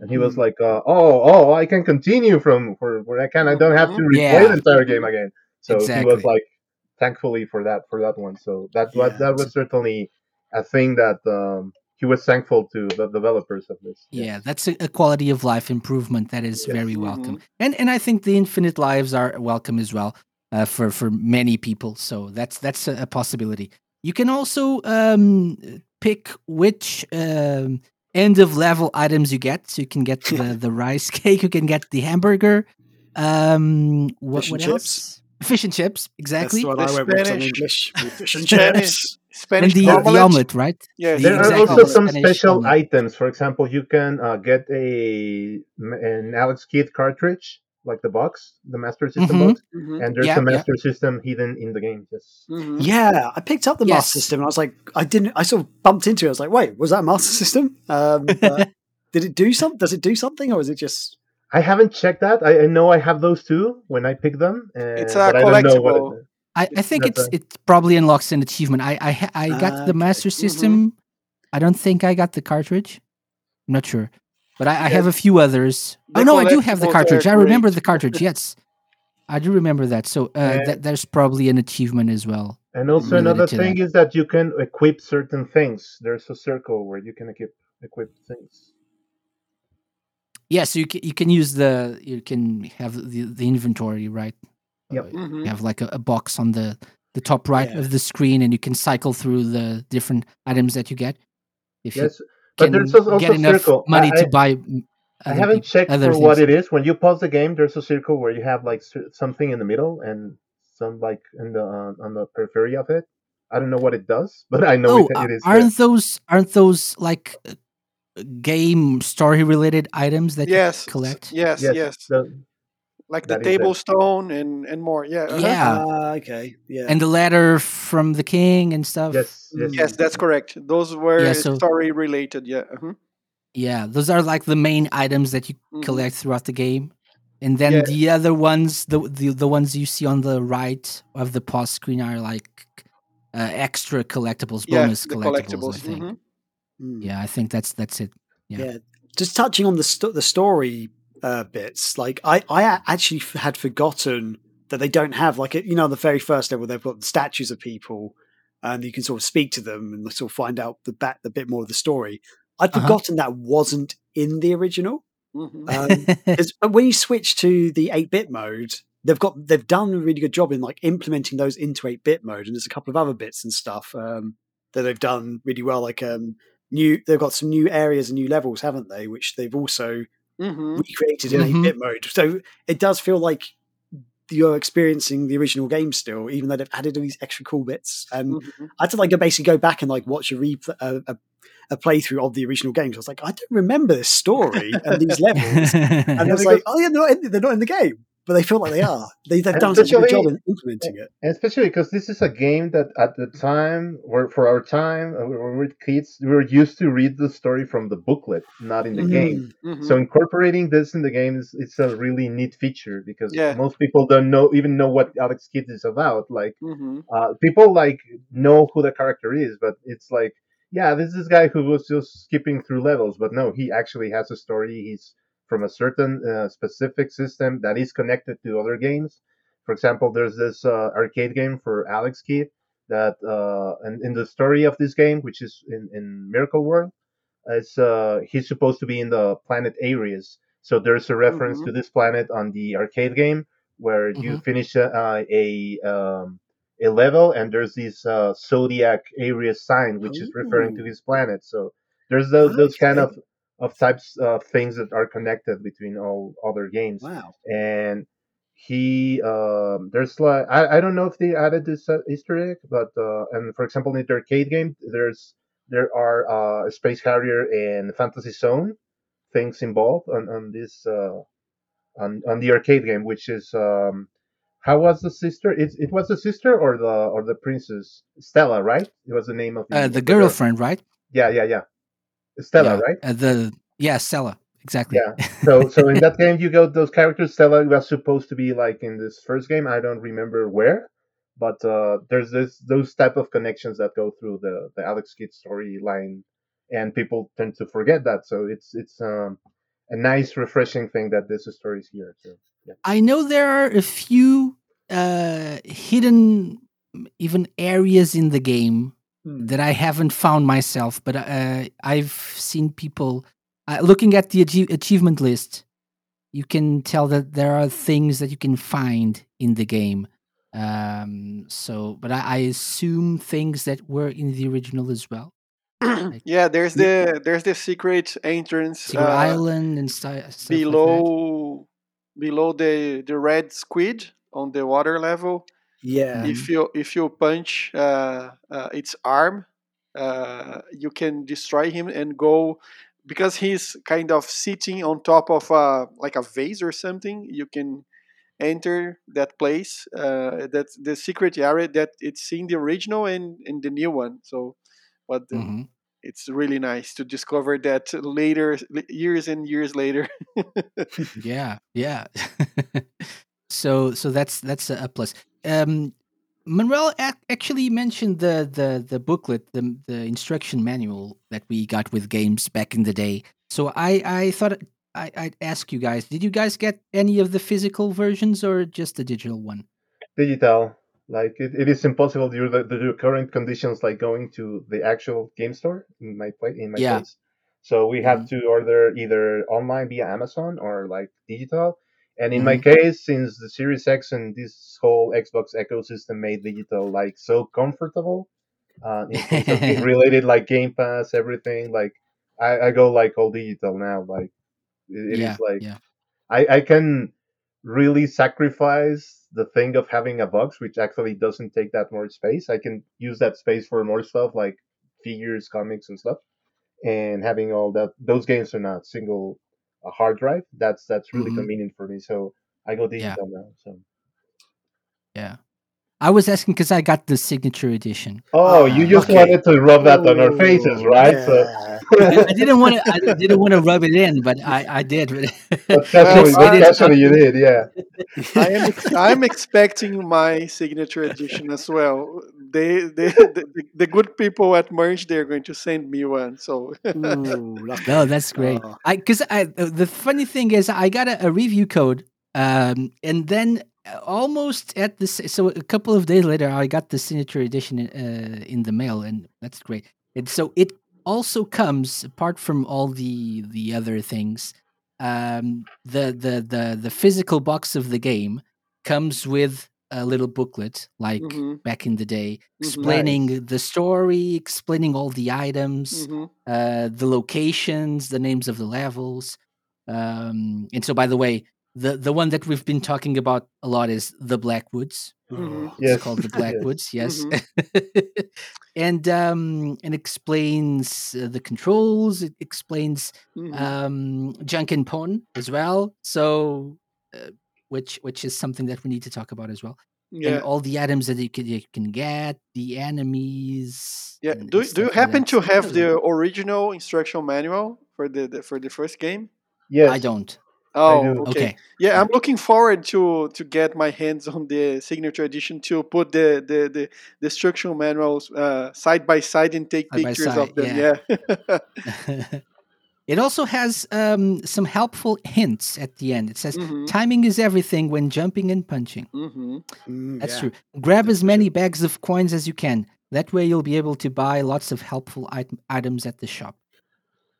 and he was Hmm. like uh, oh oh i can continue from for where i can i don't have to Mhm. replay Yeah. the entire game again so he was like thankfully for that for that one. So that was Yeah. that was certainly a thing that um, he was thankful to the developers of this. yeah, that's a, a quality of life improvement that is Yes. very welcome, and and I think the infinite lives are welcome as well uh, for for many people. So that's that's a, a possibility. You can also um, pick which um, end of level items you get. So you can get the, the rice cake, you can get the hamburger. Um, what, Fish and what chips. else? Fish and chips, exactly. That's what The I went with on Spanish- English. Fish and Spanish, chips. And Spanish the, the omelet. omelet, right? Yeah, The There are exact also some Spanish special omelet. items. For example, you can uh, get a an Alex Kidd cartridge, like the box, the Master System Mhm. box, Mhm, and there's Yeah, a yeah. Master System hidden in the game. Yes. mhm. Yeah, I picked up the Yes. Master System and I was like, I didn't, I sort of bumped into it. I was like, wait, was that a Master System? Um, but did it do something? Does it do something or is it just. I haven't checked that. I, I know I have those two when I pick them. Uh, It's a but I don't collectible. I, I think That's it's it probably unlocks an achievement. I I, I got Ah, the okay. Master Mm-hmm. System. I don't think I got the cartridge. I'm not sure, but I, I Yeah. have a few others. The oh no, I do have the cartridge. I remember the cartridge. Yes, I do remember that. So uh, Yeah. that there's probably an achievement as well. And also another thing that. is that you can equip certain things. There's a circle where you can equip equip things. Yeah, so you can, you can use the you can have the the inventory right. Yep. Uh, Mhm. You have like a, a box on the the top right Yeah. of the screen, and you can cycle through the different items that you get. If Yes, you but can there's also get enough circle. money I, to buy. I haven't peop- checked other for what it is. When you pause the game, there's a circle where you have like something in the middle and some like in the uh, on the periphery of it. I don't know what it does, but I know Oh, it, it is. there. aren't those aren't those like uh, game story related items that Yes, you collect? yes, Yes, yes. the- Like the that is it. table stone and and more. Yeah. uh-huh. Yeah, Ah, okay. Yeah. and the letter from the king and stuff. yes, yes. Yes, that's correct. Those were Yeah, so- story related. Yeah. uh-huh. Yeah, those are like the main items that you Mhm. collect throughout the game. And then Yeah. the other ones, the, the the ones you see on the right of the pause screen are like uh, extra collectibles, bonus the collectibles. collectibles. I think. mhm. Mm. Yeah, I think that's that's it. Yeah. Yeah. Just touching on the the story uh, bits, like I I actually f- had forgotten that they don't have like. You know, the very first level, they've got statues of people, and you can sort of speak to them and sort of find out the back the bit more of the story. I'd Uh-huh. forgotten that wasn't in the original. Mhm. Um, 'cause when you switch to the 8-bit mode, they've got they've done a really good job in like implementing those into 8-bit mode, and there's a couple of other bits and stuff um, that they've done really well. Like um, new, they've got some new areas and new levels, haven't they? Which they've also Mhm. recreated in Mhm. 8-bit mode. So it does feel like you're experiencing the original game still, even though they've added all these extra cool bits. And Mhm. I had to like go basically go back and like watch a replay. A, a, a playthrough of the original games. I was like, I don't remember this story and these levels. And I was like, oh yeah, they're not, in, they're not in the game, but they feel like they are. They, they've done such a good job in implementing it. And especially because this is a game that at the time, or for our time, uh, when we were kids, we were used to read the story from the booklet, not in the game. Mm. Mhm. So incorporating this in the game is it's a really neat feature because Yeah. most people don't know even know what Alex Kidd is about. Like Mhm. uh, people like know who the character is, but it's like yeah, this is this guy who was just skipping through levels, but no, he actually has a story. He's from a certain uh, specific system that is connected to other games. For example, there's this uh, arcade game for Alex Kidd that, uh, and in the story of this game, which is in, in Miracle World, it's uh, he's supposed to be in the planet Aries. So there's a reference Mhm. to this planet on the arcade game where you finish uh, a um, a level and there's this uh, zodiac Aries sign, which is referring to Ooh. his planet. So there's those, those kind of of types of things that are connected between all other games. Wow. and he um there's like I, I don't know if they added this uh, easter egg but uh and for example in the arcade game there's there are uh a space harrier and fantasy zone things involved on on this uh on on the arcade game which is um how was the sister? It, it was the sister or the or the princess? Stella right? It was the name of the, uh, of the girlfriend, right? yeah yeah yeah stella yeah. right Uh, the yeah, Stella, exactly. Yeah. so so in that game you got those characters stella was supposed to be like in this first game i don't remember where but uh there's this those type of connections that go through the the alex kidd storyline and people tend to forget that so it's it's um a nice refreshing thing that this story is here too yeah I know there are a few uh, hidden even areas in the game Hmm. that I haven't found myself, but uh, I've seen people uh, looking at the achie- achievement list. You can tell that there are things that you can find in the game. Um, so, but I, I assume things that were in the original as well. yeah, there's the there's the secret entrance Secret uh, Island and sti- stuff like below below the the red squid on the water level. Yeah. If you if you punch uh, uh, its arm, uh, you can destroy him and go because he's kind of sitting on top of a like a vase or something. You can enter that place. Uh, that's the secret area that it's in the original and in the new one. So, but the- Mhm. it's really nice to discover that later, years and years later. Yeah, yeah. so so that's that's a plus. Um, Manuel actually mentioned the the the booklet, the the instruction manual that we got with games back in the day. So I I thought I, I'd ask you guys: Did you guys get any of the physical versions or just the digital one? digital. Like it, it is impossible due to the, the current conditions, like going to the actual game store in my place. In my Yeah. place. So we have to order either online via Amazon or like digital. And in my case, since the Series X and this whole Xbox ecosystem made digital like so comfortable, uh, in terms of game related like Game Pass, everything, like I, I go like all digital now. Like it, it is yeah, like yeah, I, I can really sacrifice the thing of having a box which actually doesn't take that much space. I can use that space for more stuff like figures, comics and stuff. And having all that those games are not single a hard drive. That's that's really Mhm. convenient for me. So I go Yeah. digital now. So yeah. I was asking because I got the signature edition. Oh, you just okay. wanted to rub that on our faces, right? Yeah. I, I didn't want to. I didn't want to rub it in, but I, I did. but casually, Well, but you did, yeah. I am ex- I'm expecting my signature edition as well. They, they the, the, good people at Merge they're going to send me one. So Ooh. No, that's great. Oh. I because I uh, the funny thing is I got a, a review code, um, and then uh, almost at the s- so a couple of days later I got the signature edition uh, in the mail, and that's great. And so it also comes apart from all the the other things, um, the the the the physical box of the game comes with a little booklet like Mhm, back in the day mhm, explaining the story explaining all the items mhm. uh, the locations, the names of the levels. Um, and so, by the way, the the one that we've been talking about a lot is the Blackwoods. Mhm. It's Yes. called the Blackwoods. yes, Mm-hmm. and um, and explains uh, the controls. It explains um, Jankenpon as well. So, uh, which which is something that we need to talk about as well. yeah. And all the items that you can you can get, the enemies. Yeah. and- Do and do you stuff like happen to have the original instruction manual for the, the for the first game? Yes. I don't. Oh, do. okay. Okay. Yeah, I'm looking forward to to get my hands on the signature edition to put the the the, the instruction manuals uh, side by side and take Side pictures side, of them. yeah. Yeah. it also has um, some helpful hints at the end. It says Mhm, timing is everything when jumping and punching. mhm. Mm, That's yeah. true. Grab That's as for many sure. bags of coins as you can. That way, you'll be able to buy lots of helpful item- items at the shop.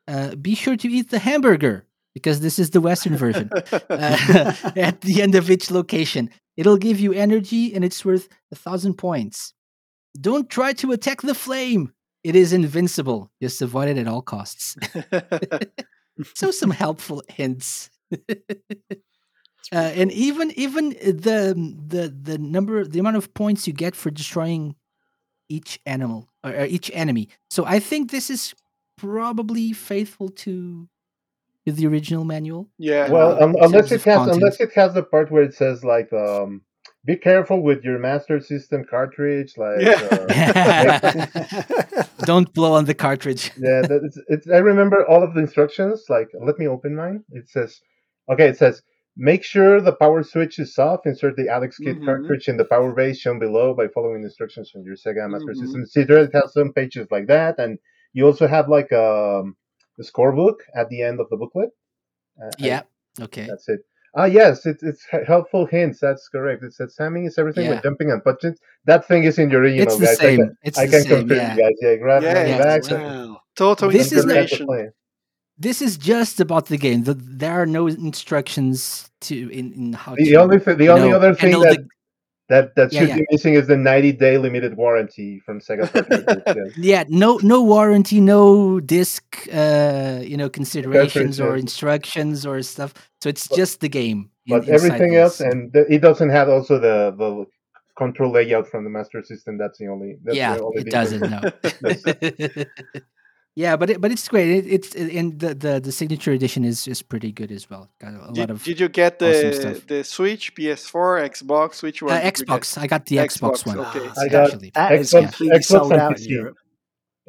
Uh, be sure to eat the hamburger because this is the Western version. Uh, at the end of each location, it'll give you energy and it's worth a thousand points. Don't try to attack the flame. It is invincible. Just avoid it at all costs. so some helpful hints. Uh, and even even the the the number the amount of points you get for destroying each animal or, or each enemy. So I think this is probably faithful to to the original manual. yeah. Well, un- in unless it has content. unless it has the part where it says like um be careful with your master system cartridge like Yeah. uh, Don't blow on the cartridge. yeah it's, it's i remember all of the instructions like let me open mine it says okay it says make sure the power switch is off insert the alex kidd Mhm. cartridge in the power base shown below by following the instructions from your sega master Mhm. system etc it has some pages like that and you also have like um, a scorebook at the end of the booklet Uh, I- Yeah. Okay. that's it. Ah, yes, it's it's helpful hints. That's correct. It's that timing is everything Yeah. with jumping and punching. That thing is in the original, It's the guys. same. I can, It's I the can same. confirm, Yeah. guys. Yeah, grab Yeah, my yeah. bags and, Wow. Total This and is get back to inspiration. playing. This is just about the game. The, there are no instructions to in, in how The to only th- the you only know, other thing handle that the That that Yeah, should yeah. be missing is the 90 day limited warranty from Sega Yeah, no, no warranty, no disc, uh, you know, considerations or instructions or stuff. So it's But- just the game. in- But everything else, this. and the, it doesn't have also the the control layout from the Master System. That's the only. That's yeah, the only it doesn't. No. yeah, but it, but it's great. It, it's and the, the the signature edition is is pretty good as well. Got a lot Did, of did you get the stuff. the Switch, PS4, Xbox? Which one? uh, did you get? Xbox. I got the Xbox, Xbox, one. okay. Ah, I got actually. That is Xbox- completely Xbox sold out in Europe.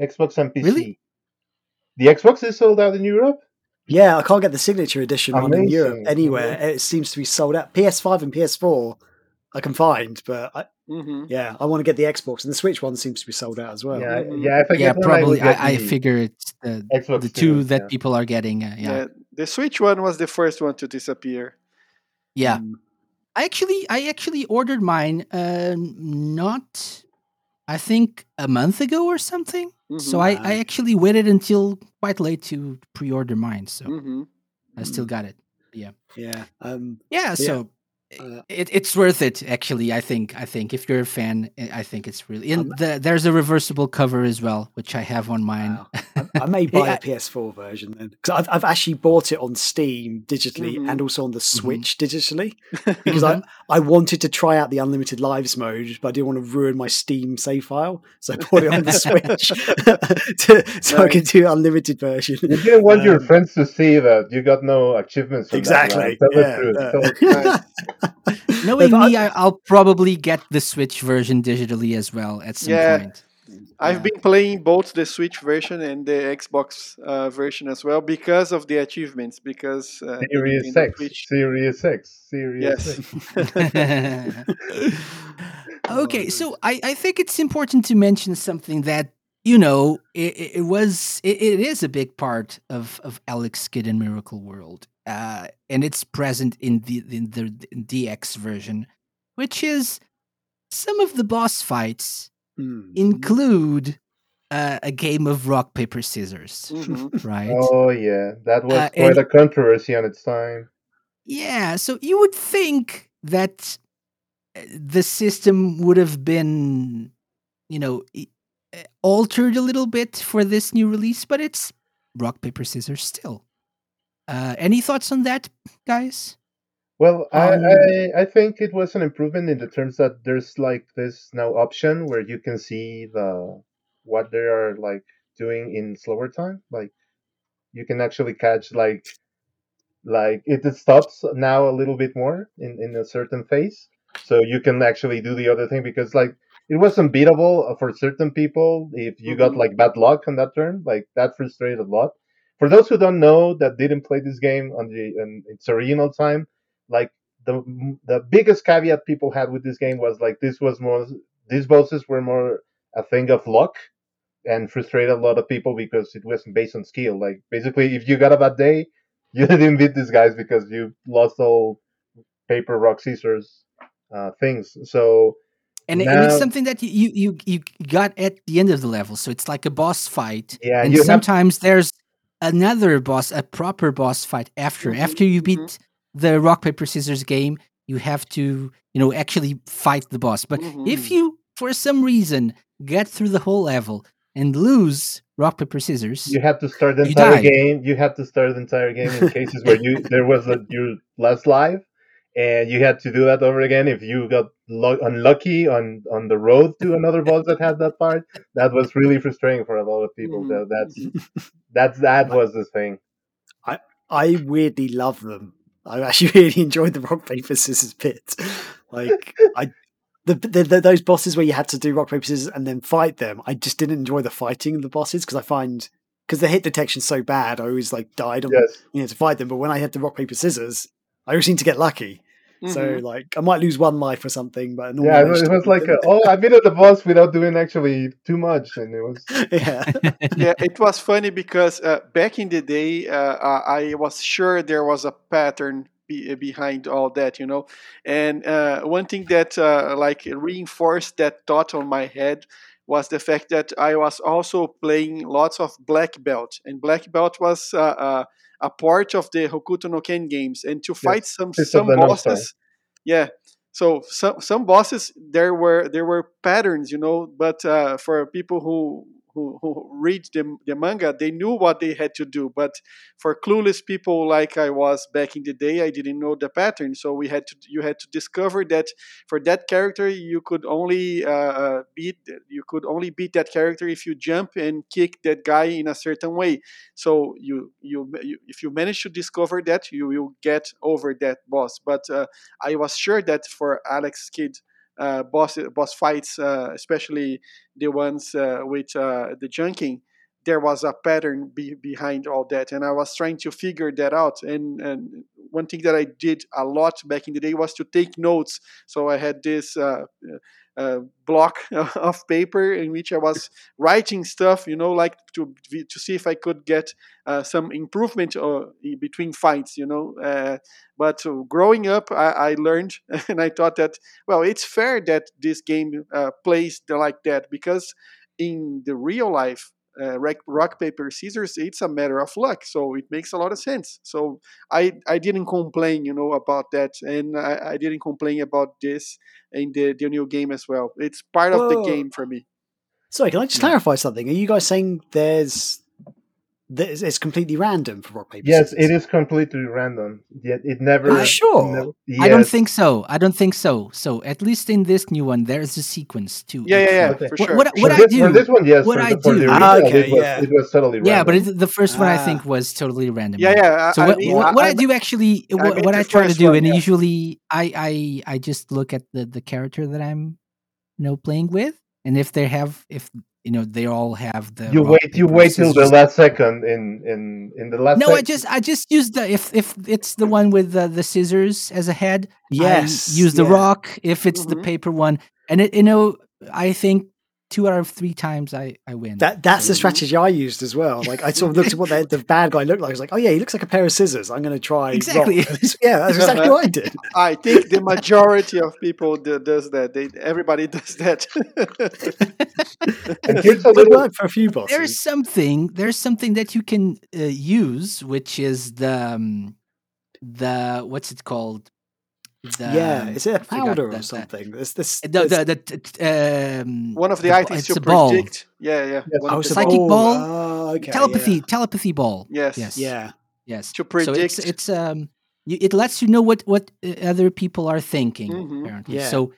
Xbox and PC. Really? The Xbox is sold out in Europe. Yeah, I can't get the signature edition one in Europe Amazing. anywhere. It seems to be sold out. PS5 and PS4 I can find, but I, hmm yeah, I want to get the Xbox and the Switch one seems to be sold out as well. yeah, Mhm. yeah. If I yeah, get one, I, will probably. I, I figure it's the Xbox the two too, that yeah. people are getting. Uh, yeah. Yeah. the Switch one was the first one to disappear. yeah, Mm. I actually, I actually ordered mine. Uh, not, I think a month ago or something. So Mhm. I. I actually waited until quite late to pre-order mine. So hmm I still got it. Yeah, yeah. Um, Yeah, so uh, it, it's worth it. Actually, I think. I think if you're a fan, I I think it's really. And the, there's a reversible cover as well, which I have on mine. wow. I, I may buy Yeah. a PS4 version then because I've, I've actually bought it on Steam digitally Mhm. and also on the Mm-hmm. Switch digitally because I, I wanted to try out the unlimited lives mode, but I didn't want to ruin my Steam save file, so I bought it on the Switch to, so I could do unlimited version. You didn't want your Um, friends to see that you got no achievements. from that Exactly. round. Tell the Yeah, truth. yeah. Tell- Knowing but me, I, I'll probably get the Switch version digitally as well at some Yeah. point. I've Yeah. been playing both the Switch version and the Xbox uh, version as well because of the achievements. Because uh, in- Serious in sex. Switch- Serious sex. Serious Yes. sex. okay, so I, I think it's important to mention something that you know it, it it was it, it is a big part of of Alex Kidd in Miracle World, uh, and it's present in the in the DX version, which is some of the boss fights Mm. include uh, a game of rock paper scissors, Mhm. right? Oh yeah, that was Uh, quite a controversy on its time. Yeah, so you would think that uh, the system would have been, you know, uh, altered a little bit for this new release, but it's rock paper scissors still. Uh, any thoughts on that, guys? Well, I, Um, I I think it was an improvement in the terms that there's like this now option where you can see the what they are like doing in slower time. Like you can actually catch like like it stops now a little bit more in in a certain phase, so you can actually do the other thing because like it was unbeatable for certain people if you got Mhm. like bad luck on that turn. Like that frustrated a lot. For those who don't know that didn't play this game on the in its original time, like the the biggest caveat people had with this game was like this was more these bosses were more a thing of luck and frustrated a lot of people because it wasn't based on skill. Like basically, if you got a bad day, you didn't beat these guys because you lost all paper rock scissors uh, things. So And, it- and it's something that you, you you got at the end of the level, so it's like a boss fight. yeah, and you have sometimes there's another boss, a proper boss fight after. Mhm, After you beat mhm. the rock paper scissors game, you have to, you know, actually fight the boss. But if Mhm. you, for some reason, get through the whole level and lose rock paper scissors, you have to start the entire die. game. You had to start the entire game in cases where you there was a, your last life, and you had to do that over again. If you got lu- unlucky on on the road to another boss that had that part, that was really frustrating for a lot of people. Mhm. That that's that's that was the thing. I I weirdly love them. I actually really enjoyed the rock paper scissors bit. Like I, the, the, the those bosses where you had to do rock paper scissors and then fight them. I just didn't enjoy the fighting of the bosses because I find because the hit detection's so bad. I always like died on Yes. you know to fight them. But when I had the rock paper scissors, I always seem to get lucky. So Mhm. like I might lose one life or something, but normally Yeah, it was, it was like, a, oh, I beat the boss without doing actually too much, and it was yeah. yeah, it was funny because uh, back in the day, uh, I I was sure there was a pattern be, behind all that, you know. And uh, one thing that uh, like reinforced that thought on my head was the fact that I was also playing lots of Black Belt, and Black Belt was uh, uh, a part of the Hokuto no Ken games. And to fight some some the North Star. bosses, yeah, so some some bosses there were there were patterns, you know, but uh, for people who who, who read the, the manga, they knew what they had to do. But for clueless people like I was back in the day, I didn't know the pattern. So we had to you had to discover that for that character you could only uh, uh beat you could only beat that character if you jump and kick that guy in a certain way. So you you, you if you manage to discover that, you will get over that boss. But uh, I was sure that for Alex Kidd boss boss fights, uh, especially the ones uh, with uh, the janken, there was a pattern be- behind all that, and I was trying to figure that out. And, and one thing that I did a lot back in the day was to take notes. So I had this uh, uh, block of paper in which I was writing stuff, you know, like to to see if I could get uh, some improvement uh, between fights, you know. Uh, but growing up, I, I, learned and I thought that well, it's fair that this game uh, plays like that because in the real life uh, rock paper scissors it's a matter of luck so it makes a lot of sense so i i didn't complain you know about that and i, I didn't complain about this in the, the new game as well it's part Whoa. of the game for me sorry can i just yeah. clarify something are you guys saying there's it's completely random for rock paper. Yes, it is completely random. Yet it never. Are sure? Never, yes. I don't think so. I don't think so. So at least in this new one, there's a sequence too. Yeah, yeah, yeah, okay. for sure. What, what, what I do? For this one, yes. What for, I the, do? Ah, okay, it was, yeah. it was totally random. Yeah, but it, the first one I think ah. was totally random. Yeah, yeah. So I, what, I, what I, I, do actually, what, what I try to do, one, and yeah. usually I, I I just look at the the character that I'm, you know, playing with, and if they have if you know they all have the you wait you wait till the last second in in in the last no second. i just i just use the if if it's the one with the, the scissors as a head yes I use the yeah. rock if it's mm-hmm. the paper one and it you know i think two out of three times I, I win. That that's the strategy I used as well. Like I sort of looked at what the, the bad guy looked like. I was like, oh yeah, he looks like a pair of scissors. I'm going to try exactly. yeah, that's exactly what I did. I think the majority of people do, does that. They everybody does that. and here's work for a few bosses. There's something. There's something that you can uh, use, which is the um, the what's it called? The, yeah, is it a powder or something? There's this, the, the, the um, one of the, items to predict. Yeah, yeah. Yes. Oh, psychic ball. ball. Oh, okay, telepathy, yeah. telepathy ball. Yes. Yes. Yeah. Yes. To predict. So it's, it's um, it lets you know what what uh, other people are thinking. Mm-hmm. Apparently, yeah. so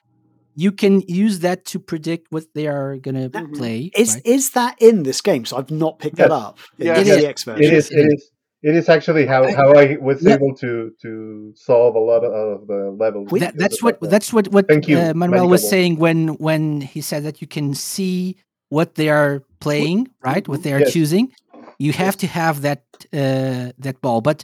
you can use that to predict what they are going to mm-hmm. play. Is right? is that in this game? So I've not picked yes. that up. Yeah, it is. It is. It is. It is actually how, how I was yeah. able to to solve a lot of the levels. That, that's what that's what what Thank you, uh, Manuel was saying when when he said that you can see what they are playing, right? What they are yes. choosing. You have to have that uh, that ball, but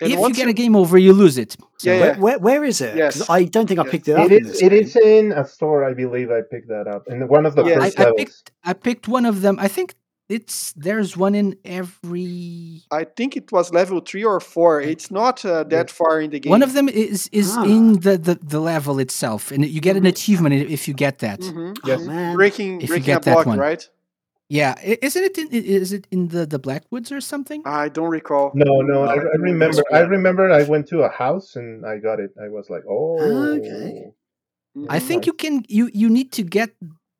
and if you get a game over, you lose it. So yeah, yeah. Where, where is it? Yes. I don't think I picked it up. It is. It is in a store, I believe. I picked that up in one of the yes. first I, levels. I picked, I picked one of them. I think it's there's one in every i think it was level three or four. It's not uh, that far in the game. one of them is is ah. in the, the the level itself and you get mm-hmm. an achievement if you get that. Mm-hmm. yes. Oh, breaking if breaking a block, one. right? Yeah. Isn't it in, is it in the the blackwoods or something? I don't recall. No no i, I remember i remember i went to a house and i got it. I was like oh. Okay I think you can you you need to get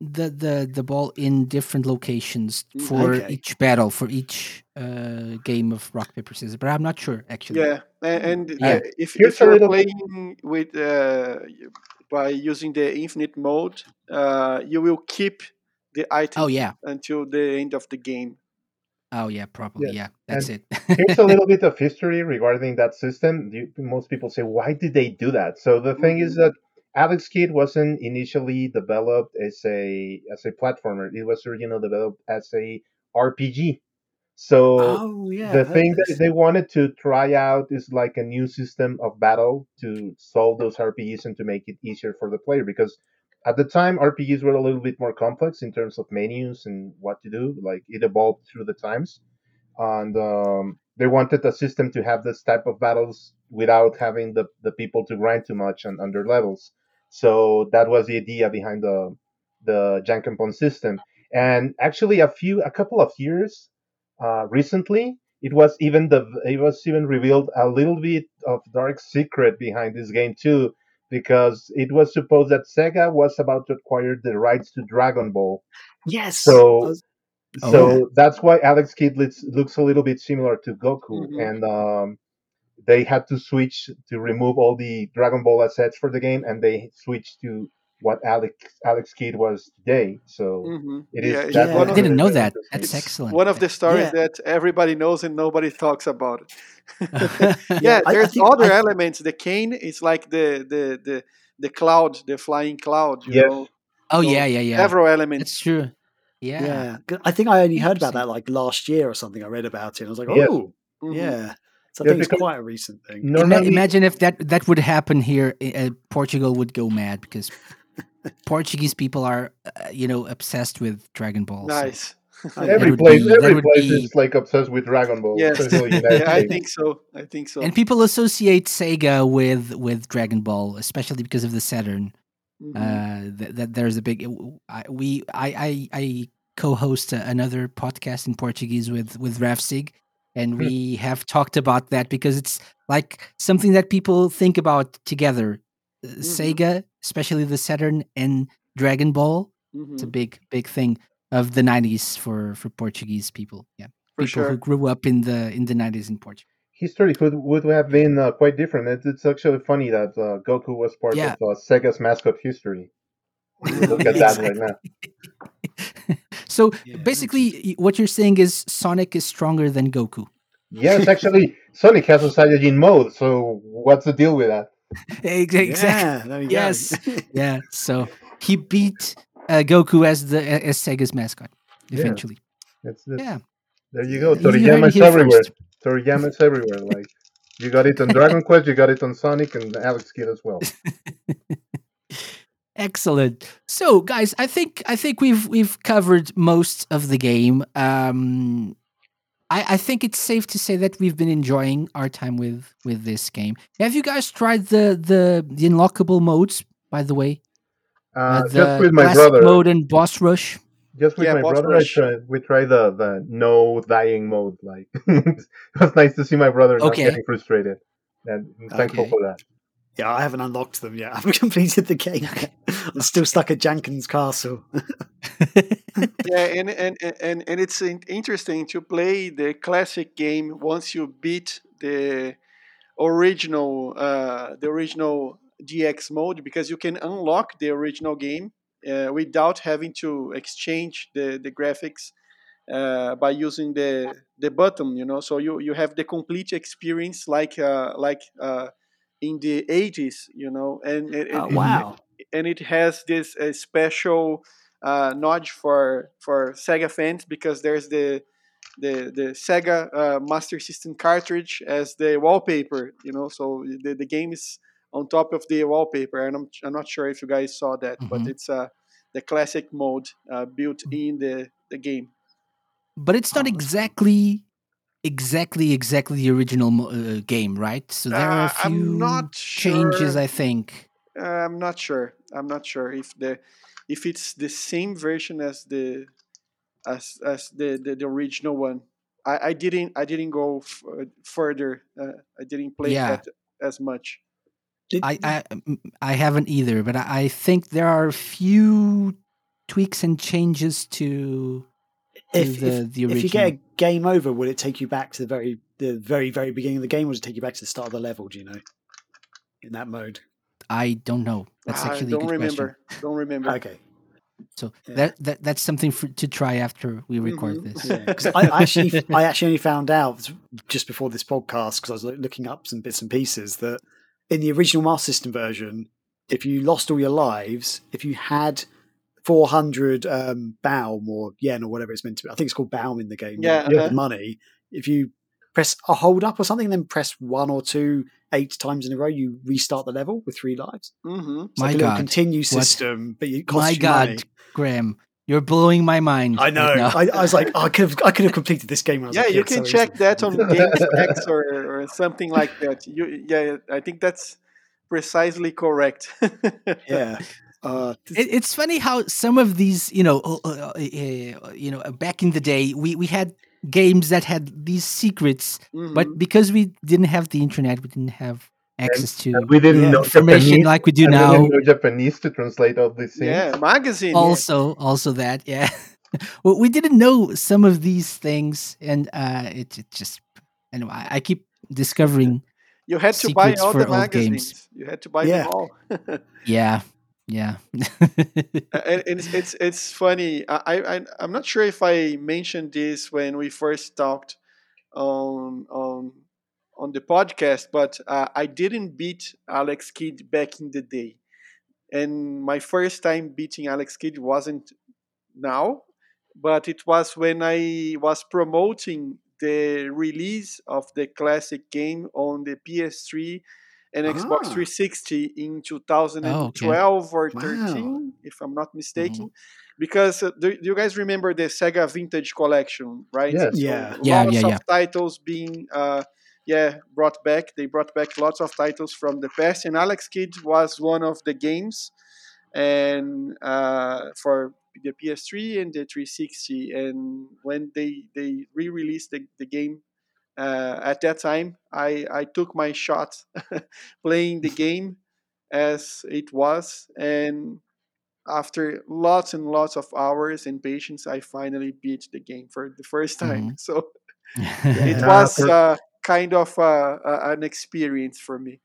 the the the ball in different locations mm, for okay. each battle for each uh, game of rock paper scissors but i'm not sure actually yeah and, and yeah. if, if you're playing with uh, by using the infinite mode uh, you will keep the item oh yeah until the end of the game oh yeah probably yeah, yeah that's and it here's a little bit of history regarding that system you, most people say why did they do that so the thing is mm-hmm. that Alex Kidd wasn't initially developed as a as a platformer. It was originally developed as a RPG. So oh, yeah, the thing that they wanted to try out is like a new system of battle to solve those RPGs and to make it easier for the player because at the time RPGs were a little bit more complex in terms of menus and what to do. Like it evolved through the times, and um, they wanted a system to have this type of battles without having the, the people to grind too much on, on their levels. So that was the idea behind the the Jankenpon system. And actually, a few, a couple of years uh, recently, it was even the it was even revealed a little bit of dark secret behind this game too, because it was supposed that Sega was about to acquire the rights to Dragon Ball. Yes. So- I Oh, so yeah. that's why Alex Kidd looks, looks a little bit similar to Goku, Mhm. and um, they had to switch to remove all the Dragon Ball assets for the game, and they switched to what Alex Alex Kidd was today. So hmm it is. Yeah, that's yeah. one I didn't know that. That's excellent. One of the stories Yeah. that everybody knows and nobody talks about yeah. yeah, I- I there's think- other I- elements. The cane is like the the the the cloud, the flying cloud. You Yes. know, Oh So, yeah, yeah, yeah. several elements. That's true. Yeah. yeah. 'Cause I think I only heard about that like last year or something. I read about it. And I was like, Yes. oh, Mhm. yeah. So I Yeah, think it's quite a recent thing. Normally, imagine if that that would happen here. Uh, Portugal would go mad because Portuguese people are, uh, you know, obsessed with Dragon Ball. Nice. That every place, be- every place be- is like obsessed with Dragon Ball. Yes. especially the United yeah, I think so. I think so. And people associate Sega with with Dragon Ball, especially because of the Saturn. Mhm. Uh, that, that there's a big. I, we I I, I co-host another podcast in Portuguese with with Rafsig, and Hmm. we have talked about that because it's like something that people think about together. Uh, Mm-hmm. Sega, especially the Saturn and Dragon Ball, it's a Mhm. big big thing of the 90s for for Portuguese people. Yeah, For people who grew up in the in the 90s in Portugal. history could would have been uh, quite different. It's, it's actually funny that uh, Goku was part Yeah. of uh, Sega's mascot history. Look at that right now. so Yeah, basically, what you're saying is Sonic is stronger than Goku. Yes, actually, Sonic has a Saiyajin mode. So what's the deal with that? Exactly. Yeah, Yes. Yeah. So he beat uh, Goku as the as Sega's mascot Yeah. eventually. It's, it's, Yeah. There you go. You heard it Toriyama's here everywhere. first. Toriyama's everywhere. Like you got it on Dragon Quest, you got it on Sonic and Alex Kidd as well. Excellent. So, guys, I think I think we've we've covered most of the game. Um, I, I think it's safe to say that we've been enjoying our time with with this game. Have you guys tried the the, the unlockable modes? By the way, Uh, the just with my classic brother. mode and boss rush. Just with Yeah, my boss brother, rush. I tried, we tried the, the no dying mode. Like it was nice to see my brother not getting frustrated. And I'm thankful Okay. for that. Yeah, I haven't unlocked them yet. I haven't completed the game. I'm still stuck at Janken's Castle. yeah, and, and and and it's interesting to play the classic game once you beat the original uh, the original DX mode because you can unlock the original game uh, without having to exchange the the graphics uh, by using the the button. You know, so you you have the complete experience like uh, like uh, in the 80s. You know, and it, Oh, it- wow. and it has this uh, special uh, nod for for Sega fans because there's the the the Sega uh, Master System cartridge as the wallpaper. You know, so the, the game is on top of the wallpaper, and I'm I'm not sure if you guys saw that, but Mhm. it's uh, the classic mode uh, built in the the game. but it's not cool. exactly exactly exactly the original uh, game, right? So there are a Uh, few I'm not changes, sure. I think. Uh, I'm not sure. I'm not sure if the if it's the same version as the as as the the, the original one. I, I didn't I didn't go f- uh, further. Uh, I didn't play Yeah. that as much. Did- I I, I haven't either, but I, I think there are a few tweaks and changes to, to if, the if, the original. if you get a game over, will it take you back to the very the very very beginning of the game, or does it take you back to the start of the level? Do you know? In that mode. I don't know. That's actually a don't good remember. Don't remember. Okay. So Yeah. that, that that's something for, to try after we record Mhm. this. Yeah, 'cause I I actually I actually only found out just before this podcast because I was looking up some bits and pieces that in the original Master System version, if you lost all your lives, if you had 400 um, Baum or yen or whatever it's meant to be, I think it's called Baum in the game. Yeah, the uh-huh. money. If you press a hold up or something, then press one or two eight times in a row, you restart the level with three lives. hmm It's My like a little God. continue What? system, but it costs My you God, money. Graham, you're blowing my mind. I know. now. I, I was like, oh, I could have, I could have completed this game. When I was Yeah, a you can so check easily. that on GameFAQs or or something like that. You yeah, I think that's precisely correct. Yeah. Uh, It, it's funny how some of these, you know, uh, uh, uh, you know, back in the day, we we had games that had these secrets, Mhm. but because we didn't have the internet, we didn't have access to we didn't Yeah. know information Japanese, like we do and we now. didn't know Japanese to translate all these things. Yeah, magazine. yeah. Also, also that, yeah. well, we didn't know some of these things, and uh, it, it just anyway. I, I keep discovering. You had to buy all the old games. magazines. You had to buy Yeah. them all. Yeah, yeah. it's it's it's funny. I, I I'm not sure if I mentioned this when we first talked on on on the podcast, but uh, I didn't beat Alex Kidd back in the day, and my first time beating Alex Kidd wasn't now, but it was when I was promoting the release of the classic game on the PS3 and Xbox Ah. 360 in 2012 or Wow. 13, if I'm not mistaken. Because uh, do, do you guys remember the Sega Vintage Collection, right? Yes. Yeah. Yeah, lots yeah, of yeah. titles being uh, yeah brought back. They brought back lots of titles from the past, and Alex Kidd was one of the games, and uh, for the PS3 and the 360. And when they they re-released the, the game uh, at that time, I I took my shot playing the game as it was, and after lots and lots of hours and patience, I finally beat the game for the first time. Mhm. So it was uh, kind of uh, uh, an experience for me.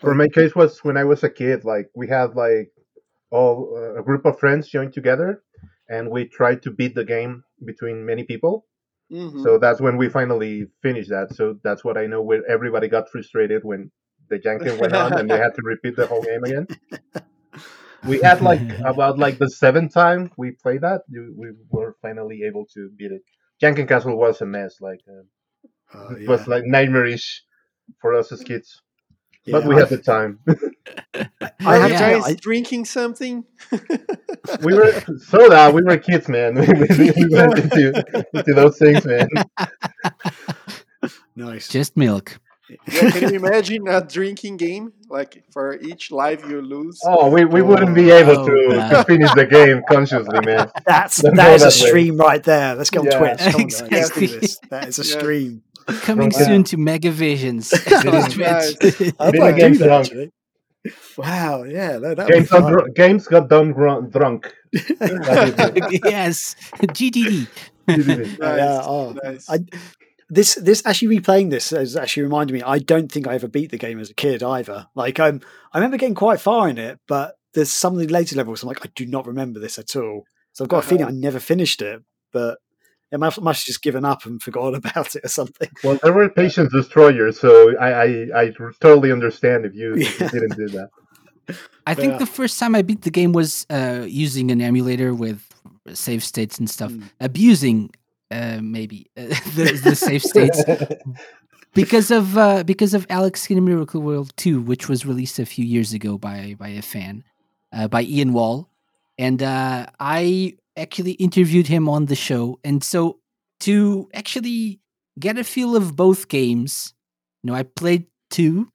For my case was when I was a kid. Like we had like all uh, a group of friends joined together, and we tried to beat the game between many people. Mhm. So that's when we finally finished that. So that's what I know. Where everybody got frustrated when the janken went on, and they had to repeat the whole game again. We had like about like the seventh time we played that, we were finally able to beat it. Janken Castle was a mess. Like uh, Oh, it yeah. was like nightmarish for us as kids, but Yeah, we I- had the time. I Were have you Yeah. guys I- drinking something? we were soda. We were kids, man. We, we, we went into into those things, man. nice. Just milk. yeah, can you imagine a drinking game? Like for each life you lose. Oh, we, we oh, wouldn't be able Oh, to, wow. to finish the game consciously, man. That's Don't that go a way. stream right there. Let's go on Yeah. Twitch. Come on, guys. Let's Exactly. do this. That is a Yeah. stream. Coming Yeah. soon to Megavisions on Nice. Twitch. I Video might do games that drunk. Wow, yeah, no, that Games, got dr- games got done gr- drunk. That's it. yes, GTD. Nice, Yeah, oh, nice. I, this this actually replaying this has actually reminded me. I don't think I ever beat the game as a kid either. Like um, I remember getting quite far in it, but there's some of the later levels. I'm like, I do not remember this at all. So I've got a feeling I never finished it, but I must, must have just given up and forgotten about it or something. Well, there were patience destroyers, so I, I, I totally understand if you, if you didn't do that. I think Yeah. the first time I beat the game was uh, using an emulator with save states and stuff, Mm. abusing uh, maybe uh, the, the save states because of uh, because of Alex Kidd in Miracle World 2, which was released a few years ago by by a fan, uh, by Ian Wall, and uh, I actually interviewed him on the show, and so to actually get a feel of both games, you know, I played two,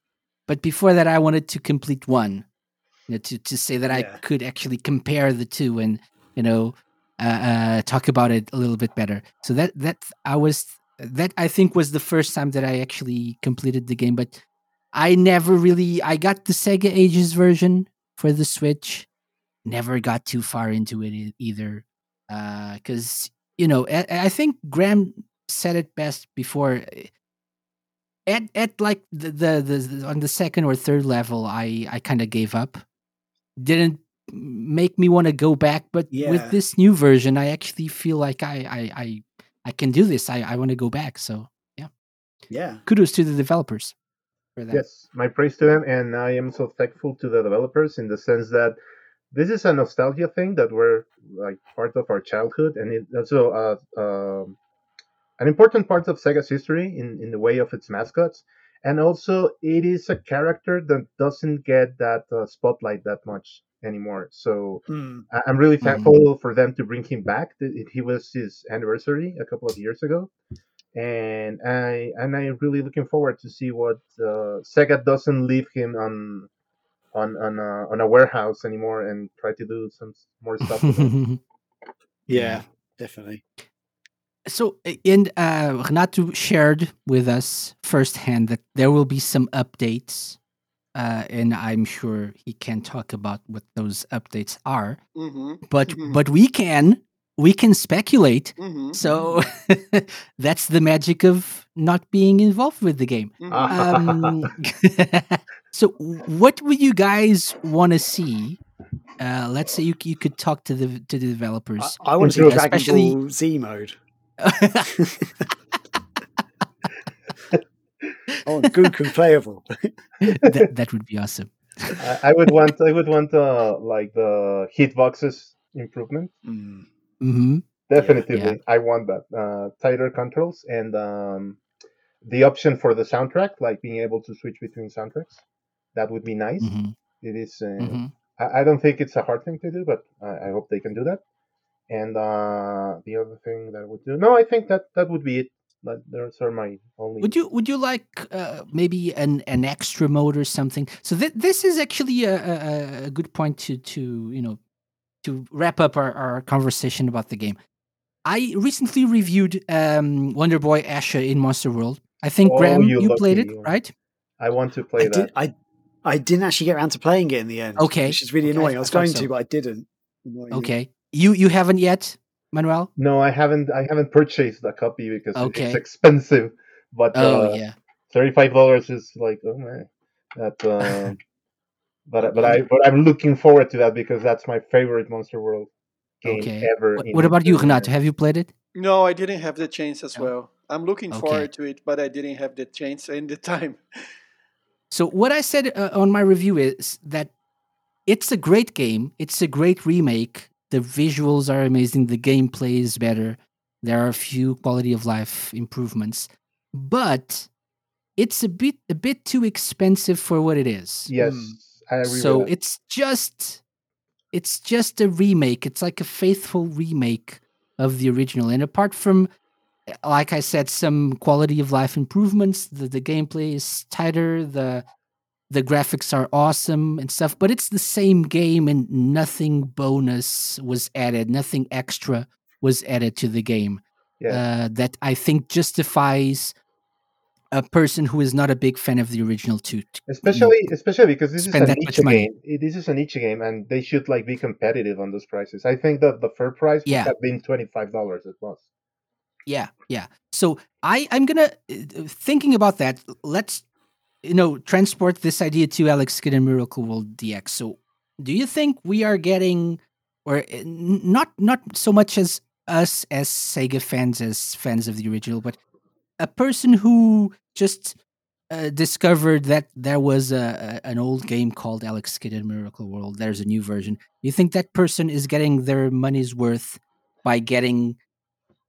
but before that, I wanted to complete one, you know, to to say that I could actually compare the two and you know uh, uh, talk about it a little bit better. So that that I was that I think was the first time that I actually completed the game, but I never really I got the Sega Ages version for the Switch. Never got too far into it either, because you know I, I think Graham said it best before. eh, At at like the, the the on the second or third level, I I kind of gave up. Didn't make me want to go back, but Yeah. with this new version, I actually feel like I I I, I can do this. I I want to go back. So Yeah, yeah. kudos to the developers for that. Yes, my praise to them, and I am so thankful to the developers in the sense that this is a nostalgia thing that we're like part of our childhood, and it also uh, um an important part of Sega's history in, in the way of its mascots, and also it is a character that doesn't get that uh, spotlight that much anymore. So Mm. I- I'm really thankful for them to bring him back. He was his anniversary a couple of years ago, and I and I'm really looking forward to see what uh, Sega doesn't leave him on on on a, on a warehouse anymore and try to do some more stuff. With yeah, definitely. so uh, and uh Renato shared with us firsthand that there will be some updates uh, and I'm sure he can talk about what those updates are. hmm But Mhm. but we can we can speculate. hmm So that's the magic of not being involved with the game. hmm Um, so what would you guys want to see? Uh, let's say you you could talk to the to the developers. I want to see Dragon especially- Ball Z mode. Oh, Goku playable. that, that would be awesome. I, I would want I would want uh, like the hitboxes improvement. Mm. hmm Definitely, Yeah. I want that uh, tighter controls and um, the option for the soundtrack, like being able to switch between soundtracks. That would be nice. hmm It is. Uh, hmm I, I don't think it's a hard thing to do, but I, I hope they can do that. And uh, the other thing that I would do, no, I think that that would be it. That those are my only. Would you would you like uh, maybe an, an extra mode or something? So th- this is actually a, a, a good point to to you know to wrap up our, our conversation about the game. I recently reviewed um, Wonder Boy Asha in Monster World. I think Oh, Graham, you you, played it, right? I want to play I, that. did, I I didn't actually get around to playing it in the end. Okay, which is really okay, annoying. I I was thought going so. to, but I didn't. Annoyingly. Okay, you you haven't yet, Manuel. No, I haven't. I haven't purchased a copy because Okay. it's expensive. But Oh uh, yeah, thirty-five dollars is like oh man, that. Uh, but but I but I'm looking forward to that because that's my favorite Monster World game okay. ever. What, what about you, history. Renato? Have you played it? No, I didn't have the chance as No. well. I'm looking Okay. forward to it, but I didn't have the chance and the time. So what I said uh, on my review is that it's a great game. It's a great remake. The visuals are amazing. The gameplay is better. There are a few quality of life improvements, but it's a bit a bit too expensive for what it is. Yes, Mm. I agree. So with that. it's just it's just a remake. It's like a faithful remake of the original. And apart from like I said, some quality of life improvements, the, the gameplay is tighter, the the graphics are awesome and stuff, but it's the same game and nothing bonus was added, nothing extra was added to the game. Yes. Uh, that I think justifies a person who is not a big fan of the original to especially especially because this is an niche money. game. This is a niche game, and they should like be competitive on those prices. I think that the fair price would Yeah. have been twenty-five dollars at most. Yeah, yeah. So I I'm gonna uh, thinking about that. Let's you know transport this idea to Alex Kidd and Miracle World DX. So do you think we are getting, or uh, not not so much as us as Sega fans as fans of the original, but a person who just uh, discovered that there was a, a an old game called Alex Kidd and Miracle World. There's a new version. You think that person is getting their money's worth by getting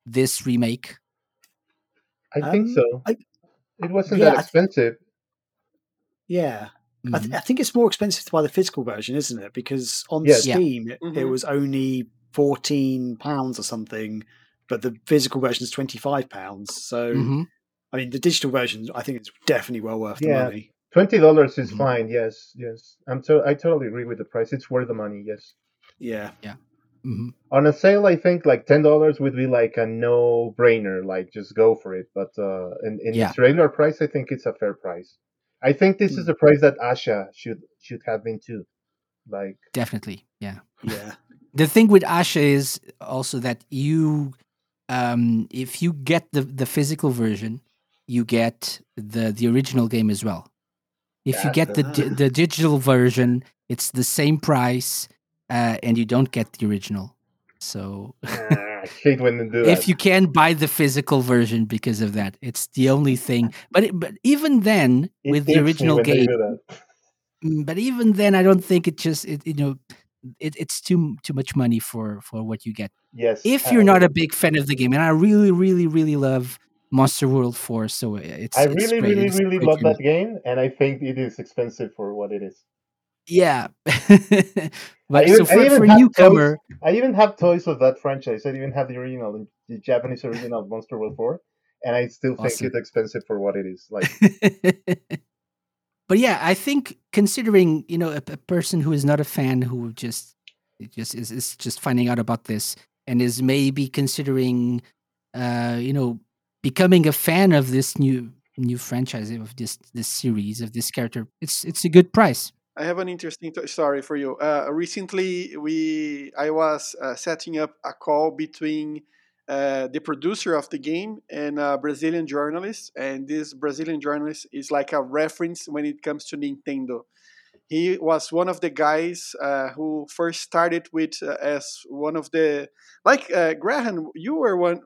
this remake? I think Um, so. I- it wasn't yeah, that I- expensive. Yeah, I, Mhm. th- I think it's more expensive to buy the physical version, isn't it? Because on Yes. Yeah. Steam, it, it Mhm. was only fourteen pounds or something, but the physical version is twenty five pounds. So, Mhm. I mean, the digital version, I think it's definitely well worth the Yeah. money. Twenty dollars is Mhm. fine. Yes, yes. I'm to- I totally agree with the price. It's worth the money. Yes. Yeah. Yeah, Mhm. On a sale, I think like ten dollars would be like a no-brainer. Like just go for it. But uh, in, in Yeah. its regular price, I think it's a fair price. I think this is Hmm. the price that Asha should should have been too. Like Definitely, yeah. yeah, The thing with Asha is also that you, um, if you get the the physical version, you get the the original game as well. If you get the the digital version, it's the same price, uh, and you don't get the original. So ah, I hate when they do that. if you can buy the physical version because of that, it's the only thing. But it, but even then, It with the original game. Mm, but even then i don't think it just it, you know it, it's too too much money for for what you get Yes. if you're not a big fan of the game and i really really really love monster world 4 so it's I it's really, great. really, It's really love that game, and I think it is expensive for what it is. yeah but even- so I for, even for newcomer I even have toys of that franchise. I even have the original, the Japanese original Monster World 4, and I still think Awesome. it's expensive for what it is. Like, but yeah i think considering you know a, a person who is not a fan who just just is, is just finding out about this and is maybe considering uh you know becoming a fan of this new new franchise of this this series of this character, it's it's a good price. I have an interesting t- story for you. Uh, recently, we I was uh, setting up a call between uh, the producer of the game and a Brazilian journalist, and this Brazilian journalist is like a reference when it comes to Nintendo. He was one of the guys uh, who first started with uh, as one of the like uh, Graham. You were one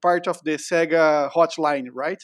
part of the Sega hotline, right?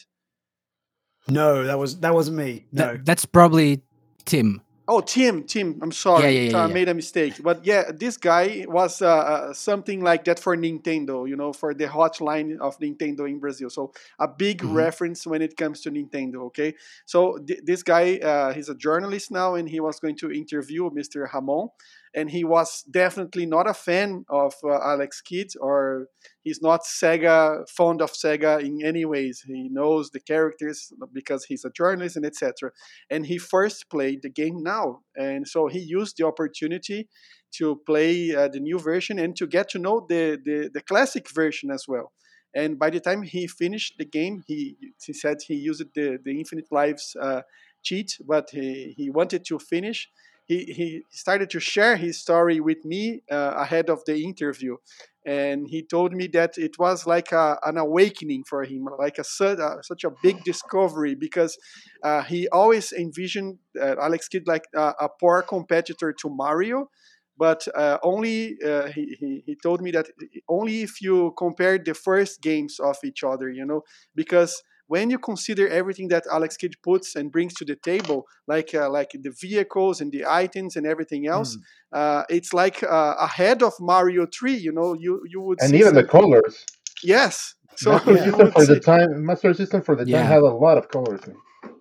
No, that was that wasn't me. No, that, that's probably Tim. Oh, Tim, Tim. I'm sorry, yeah, yeah, yeah, I made a mistake. But yeah, this guy was uh, uh, something like that for Nintendo. You know, for the hotline of Nintendo in Brazil. So a big mm-hmm. reference when it comes to Nintendo. Okay, so th- this guy, uh, he's a journalist now, and he was going to interview Mr. Ramon, and he was definitely not a fan of uh, Alex Kidd, or he's not Sega fond of Sega in any ways. He knows the characters because he's a journalist and etc. And he first played the game now, and so he used the opportunity to play uh, the new version and to get to know the, the the classic version as well. And by the time he finished the game, he he said he used the the Infinite Lives uh, cheat, but he, he wanted to finish he, he started to share his story with me uh, ahead of the interview and he told me that it was like a, an awakening for him like a, a such a big discovery because uh, he always envisioned uh, alex kidd like a, a, poor competitor to mario. But uh, only uh, he, he, he told me that only if you compare the first games of each other you know because when you consider everything that Alex Kidd puts and brings to the table, like uh, like the vehicles and the items and everything else, mm. uh, it's like uh, ahead of Mario Three. You know, you you would and even some... the colors. Yes. So Master yeah. System for see... the time, Master System for the yeah. time had a lot of colors.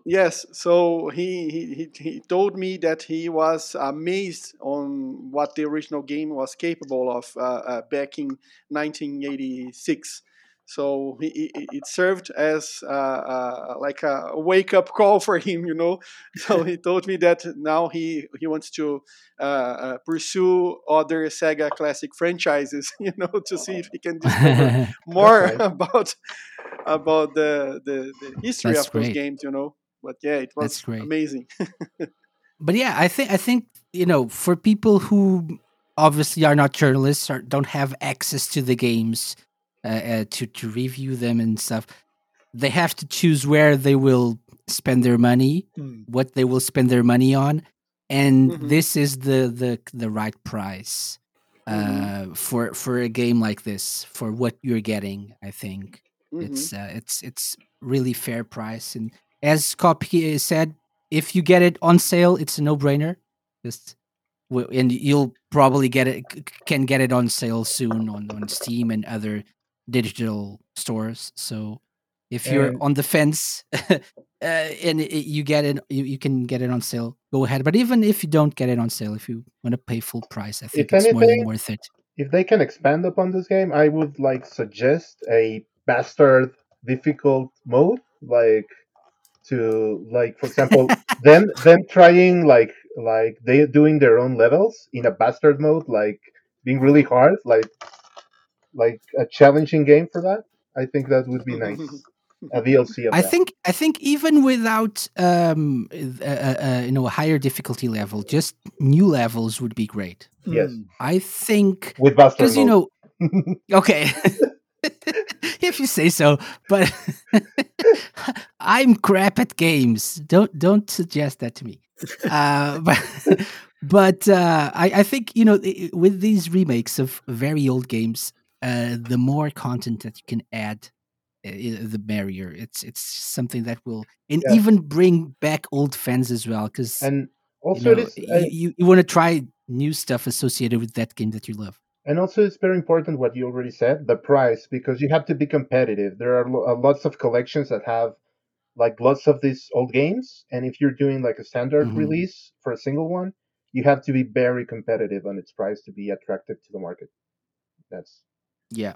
Yes, so he, he he told me that he was amazed on what the original game was capable of uh, uh, back in 1986. So he, it served as uh, uh, like a wake up call for him, you know. So he told me that now he he wants to uh, uh, pursue other Sega classic franchises, you know, to see if he can discover more about about the the, the history That's of great. those games, you know. But yeah, it was amazing. but yeah, I think I think you know for people who obviously are not journalists or don't have access to the games uh, uh, to to review them and stuff. They have to choose where they will spend their money, mm. what they will spend their money on, and mm-hmm. this is the the the right price uh, mm-hmm. for for a game like this for what you're getting. I think mm-hmm. it's uh, it's it's really fair price, and as Köpke said, if you get it on sale, it's a no brainer. Just and you'll probably get it can get it on sale soon on, on Steam and other digital stores. So if you're and, on the fence uh, and it, you get it, you, you can get it on sale. Go ahead. But even if you don't get it on sale, if you want to pay full price, I think it's anything, more than worth it. If they can expand upon this game, I would like suggest a bastard difficult mode, like to like for example them them trying like like they doing their own levels in a bastard mode like being really hard like like a challenging game for that. I think that would be nice. a DLC. I that. think I think even without um, uh, uh, you know a higher difficulty level, just new levels would be great. Yes, I think with Buster because you know, okay. if you say so, but I'm crap at games. Don't don't suggest that to me. Uh, but but uh, I, I think you know with these remakes of very old games, uh, the more content that you can add, uh, the merrier. It's it's something that will and yeah. even bring back old fans as well. Because and also you, know, is, uh, you, you want to try new stuff associated with that game that you love. And also, it's very important what you already said, the price, because you have to be competitive. There are uh, lots of collections that have like lots of these old games, and if you're doing like a standard mm-hmm. release for a single one, you have to be very competitive on its price to be attractive to the market. That's yeah,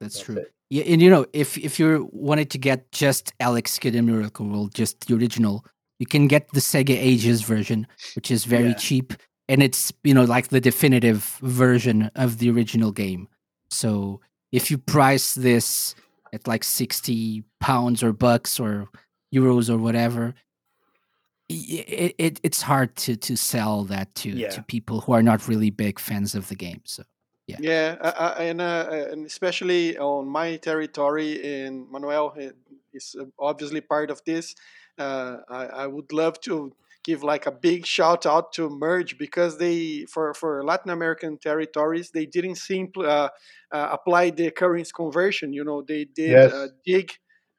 that's, that's true. It. Yeah, and you know, if if you wanted to get just Alex Kidd in Miracle World, just the original, you can get the Sega Ages version, which is very yeah. cheap, and it's you know like the definitive version of the original game. So if you price this at like 60 pounds or bucks or euros or whatever it, it it's hard to to sell that to Yeah. to people who are not really big fans of the game so Yeah, uh, uh, and uh, and especially on my territory, and Manuel uh, is uh, obviously part of this. Uh, I, I would love to give like a big shout out to Merge because they for for Latin American territories they didn't simply uh, uh, apply the currency conversion. You know, they did Yes. uh, dig.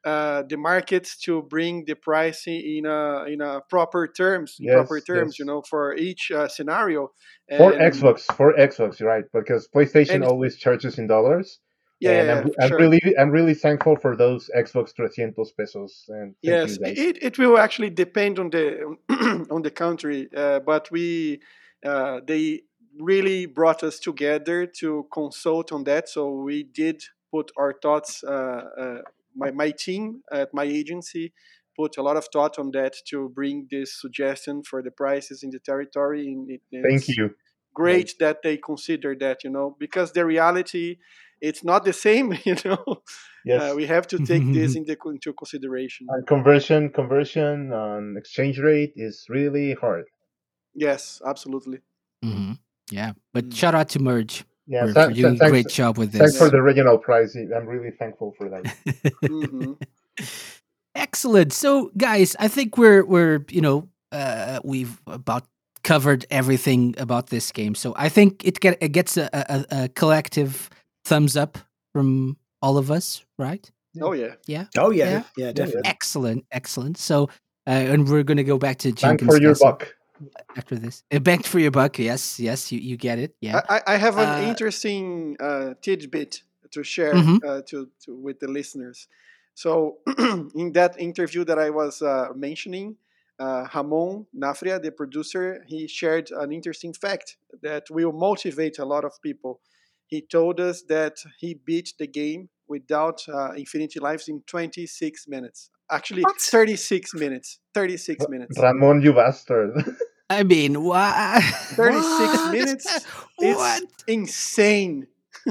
Uh, the markets to bring the price in a in a proper terms Yes, proper terms you know for each uh, scenario For Xbox, for Xbox, right, because PlayStation And- always charges in dollars. yeah, and I'm, I'm sure. really, I'm really thankful for those Xbox 300 pesos. And Yes, it, it will actually depend on the on the country, uh, but we uh, they really brought us together to consult on that. So we did put our thoughts. My my team at my agency put a lot of thought on that to bring this suggestion for the prices in the territory. And it, Thank you. Great that they consider that, you know, because the reality it's not the same, you know. Yes. Uh, we have to take this into, into consideration. And conversion, conversion on exchange rate is really hard. Yes, absolutely. mhm, yeah but Mm. shout out to merge Yeah, for, tha- for tha- doing a thanks, great job with this. thanks for the regional prize. I'm really thankful for that. hmm Excellent. So, guys, I think we're we're you know uh, we've about covered everything about this game. So I think it get it gets a, a, a collective thumbs up from all of us, right? Oh yeah. Yeah. Oh yeah, Yeah. yeah, definitely. Excellent, excellent. So, uh, and we're gonna go back to Thank Jenkins for your buck. After this. Uh, back for your buck. Yes, yes, you you get it. Yeah. I, I I have an Uh, interesting uh, tidbit to share Mhm. uh, to, to with the listeners. So, in that interview that I was uh, mentioning, uh, Ramon Nafria, the producer, he shared an interesting fact that will motivate a lot of people. He told us that he beat the game without uh, Infinity Lives in 26 minutes. Actually, What? 36 minutes. 36 minutes. Ramon, you bastard. I mean, what? 36 minutes? It's What? insane.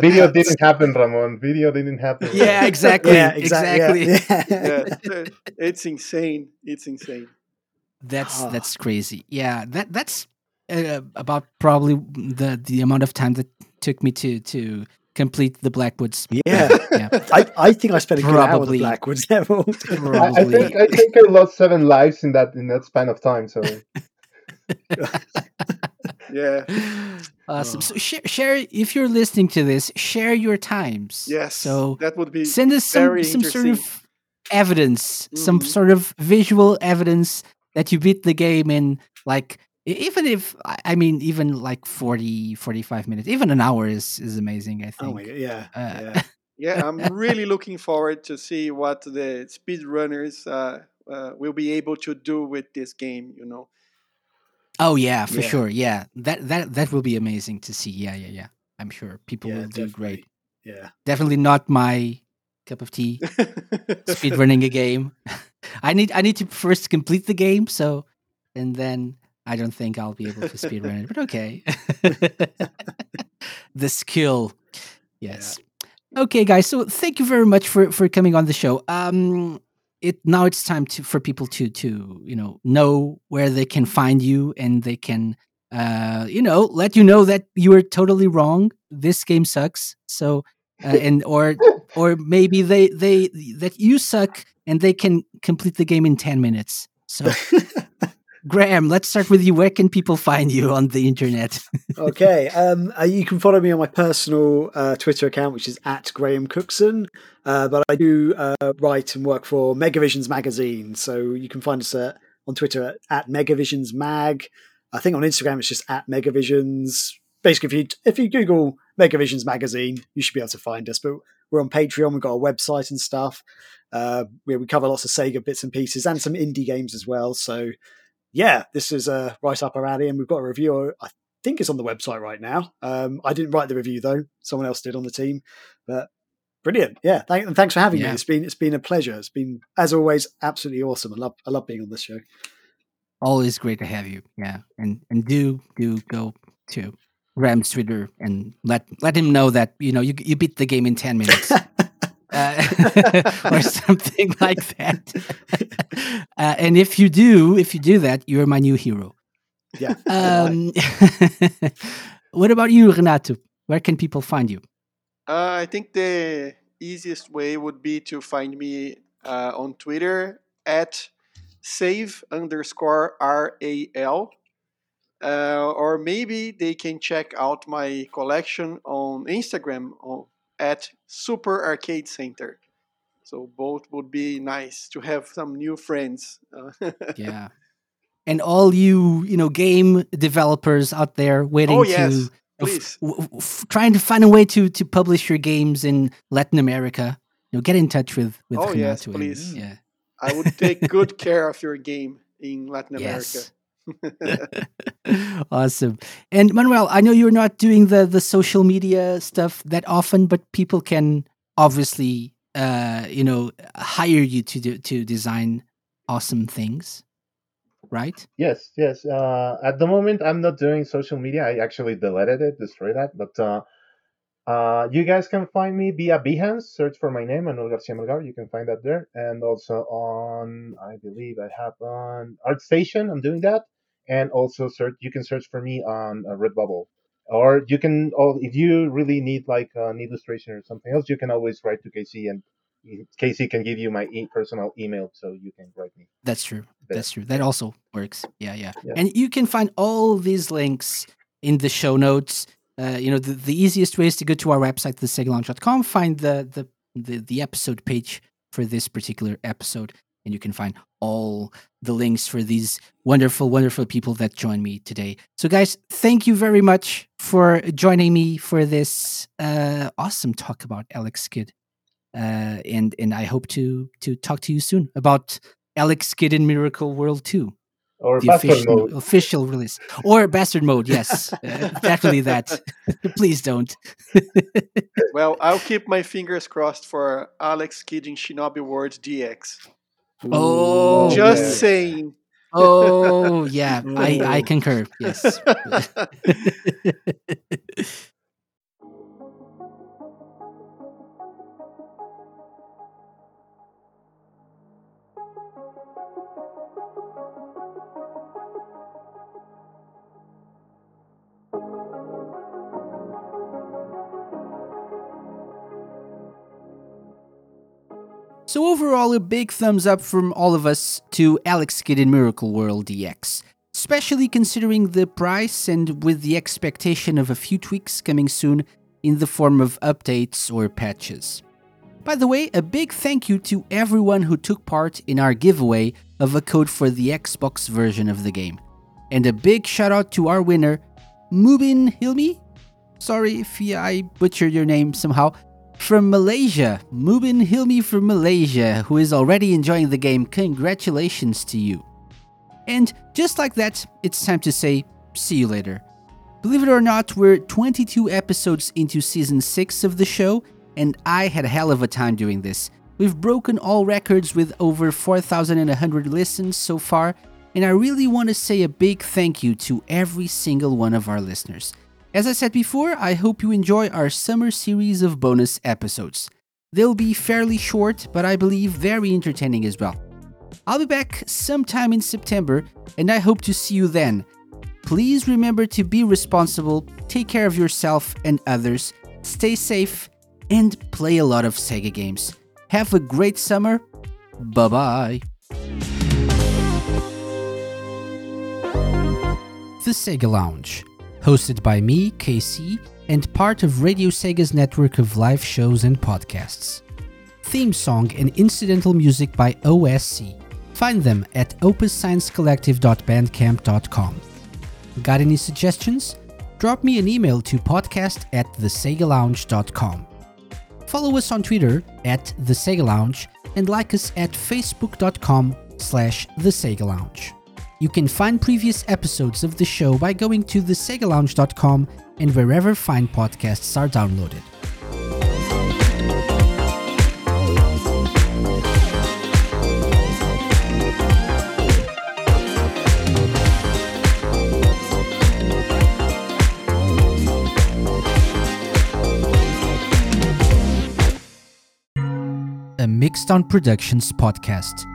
Video didn't happen, Ramon. Video didn't happen. Yeah, exactly. yeah, exactly. exactly. Yeah. yeah, it's insane. It's insane. That's Ah. that's crazy. Yeah, that that's uh, about probably the the amount of time that took me to to complete the Blackwoods. Yeah. yeah. I, I think I spent a good hour with Probably. the Blackwoods level. I, I think I think I lost seven lives in that in that span of time. So Yeah. Awesome. Oh. So share, share if you're listening to this, share your times. Yes. So that would be send us some some sort of evidence, some Mhm. sort of visual evidence that you beat the game in like even if I mean even like 40 45 minutes, even an hour is is amazing, I think. Oh my god, yeah. Uh, yeah. yeah, I'm really looking forward to see what the speedrunners uh, uh, will be able to do with this game. You know. Oh yeah, for Yeah. sure. Yeah, that that that will be amazing to see. Yeah, yeah, yeah. I'm sure people Yeah, will do great. Yeah. Definitely not my cup of tea. Speed running a game. I need I need to first complete the game. So, and then I don't think I'll be able to speed run it. But okay, the skill. Yes. Okay, guys. So thank you very much for for coming on the show. Um, it now it's time to for people to to you know know where they can find you and they can uh you know let you know that you are totally wrong. This game sucks. So uh, and or or maybe they they that you suck and they can complete the game in 10 minutes. So Graham, let's start with you. Where can people find you on the internet? okay. Um, uh, you can follow me on my personal uh, Twitter account, which is at Graham Cookson. Uh, but I do uh, write and work for Megavisions magazine, so you can find us uh, on Twitter at, at Megavisions Mag. I think on Instagram it's just at Megavisions. Basically, if you if you Google Megavisions magazine, you should be able to find us. But we're on Patreon. We've got a website and stuff. Uh, we, we cover lots of Sega bits and pieces and some indie games as well. So yeah, this is uh, right up our alley, and we've got a review. I think it's on the website right now. Um, I didn't write the review though; someone else did on the team. But brilliant, yeah. Thank, and thanks for having Yeah. me. It's been it's been a pleasure. It's been as always absolutely awesome. I love I love being on this show. Always great to have you. Yeah. And and do do go to Graham's Twitter and let let him know that you know you you beat the game in 10 minutes. uh, or something like that. uh, and if you do, if you do that, you're my new hero. Yeah. Um, what about you, Renato? Where can people find you? Uh, I think the easiest way would be to find me uh, on Twitter at save underscore RAL. Uh, or maybe they can check out my collection on Instagram at Super Arcade Center. So both would be nice to have some new friends. yeah. And all you, you know, game developers out there waiting oh, yes. to. F- f- trying to find a way to to publish your games in Latin America, you know, get in touch with with oh yes, and- please. yeah. I would take good care of your game in Latin Yes. America. awesome. And Manuel, I know you're not doing the the social media stuff that often, but people can obviously uh, you know, hire you to do, to design awesome things. Right? Yes, yes. Uh, at the moment, I'm not doing social media. I actually deleted it, destroyed that. But uh, uh, you guys can find me via Behance. Search for my name, Manuel Garcia Melgar. You can find that there. And also on, I believe I have on ArtStation. I'm doing that. And also search. You can search for me on uh, Redbubble. Or you can, oh, if you really need like an illustration or something else, you can always write to KC, and KC can give you my e- personal email, so you can write me. That's true. there. That's true. That also works. Yeah, yeah, Yeah. And you can find all these links in the show notes. Uh, you know, the, the easiest way is to go to our website, thesegalounge.com, find the, the the the episode page for this particular episode, and you can find all the links for these wonderful, wonderful people that joined me today. So, guys, thank you very much for joining me for this uh, awesome talk about Alex Kidd. Uh, and and I hope to to talk to you soon about Alex Kidd in Miracle World 2, Or the official, mode. official release. Or Bastard Mode, yes. uh, definitely that. Please don't. well, I'll keep my fingers crossed for Alex Kidd in Shinobi World DX. Oh, Just yeah. saying. Oh, yeah. I, I concur. Yes. So overall, a big thumbs up from all of us to Alex Kidd in Miracle World DX, especially considering the price and with the expectation of a few tweaks coming soon in the form of updates or patches. By the way, a big thank you to everyone who took part in our giveaway of a code for the Xbox version of the game. And a big shout out to our winner, Mubin Hilmi. Sorry if I butchered your name somehow from Malaysia, Mubin Hilmi from Malaysia, who is already enjoying the game. Congratulations to you. And just like that, it's time to say, see you later. Believe it or not, we're 22 episodes into season 6 of the show, and I had a hell of a time doing this. We've broken all records with over 4,100 listens so far, and I really want to say a big thank you to every single one of our listeners. As I said before, I hope you enjoy our summer series of bonus episodes. They'll be fairly short, but I believe very entertaining as well. I'll be back sometime in September, and I hope to see you then. Please remember to be responsible, take care of yourself and others, stay safe, and play a lot of Sega games. Have a great summer. Bye bye. The Sega Lounge, hosted by me, KC, and part of Radio Sega's network of live shows and podcasts. Theme song and incidental music by OSC. Find them at opussciencecollective.bandcamp.com. Got any suggestions? Drop me an email to podcast at thesegalounge.com. Follow us on Twitter at The Sega Lounge and like us at facebook.com slash The Sega Lounge. You can find previous episodes of the show by going to thesegalounge.com and wherever fine podcasts are downloaded. a Mixed On Productions podcast.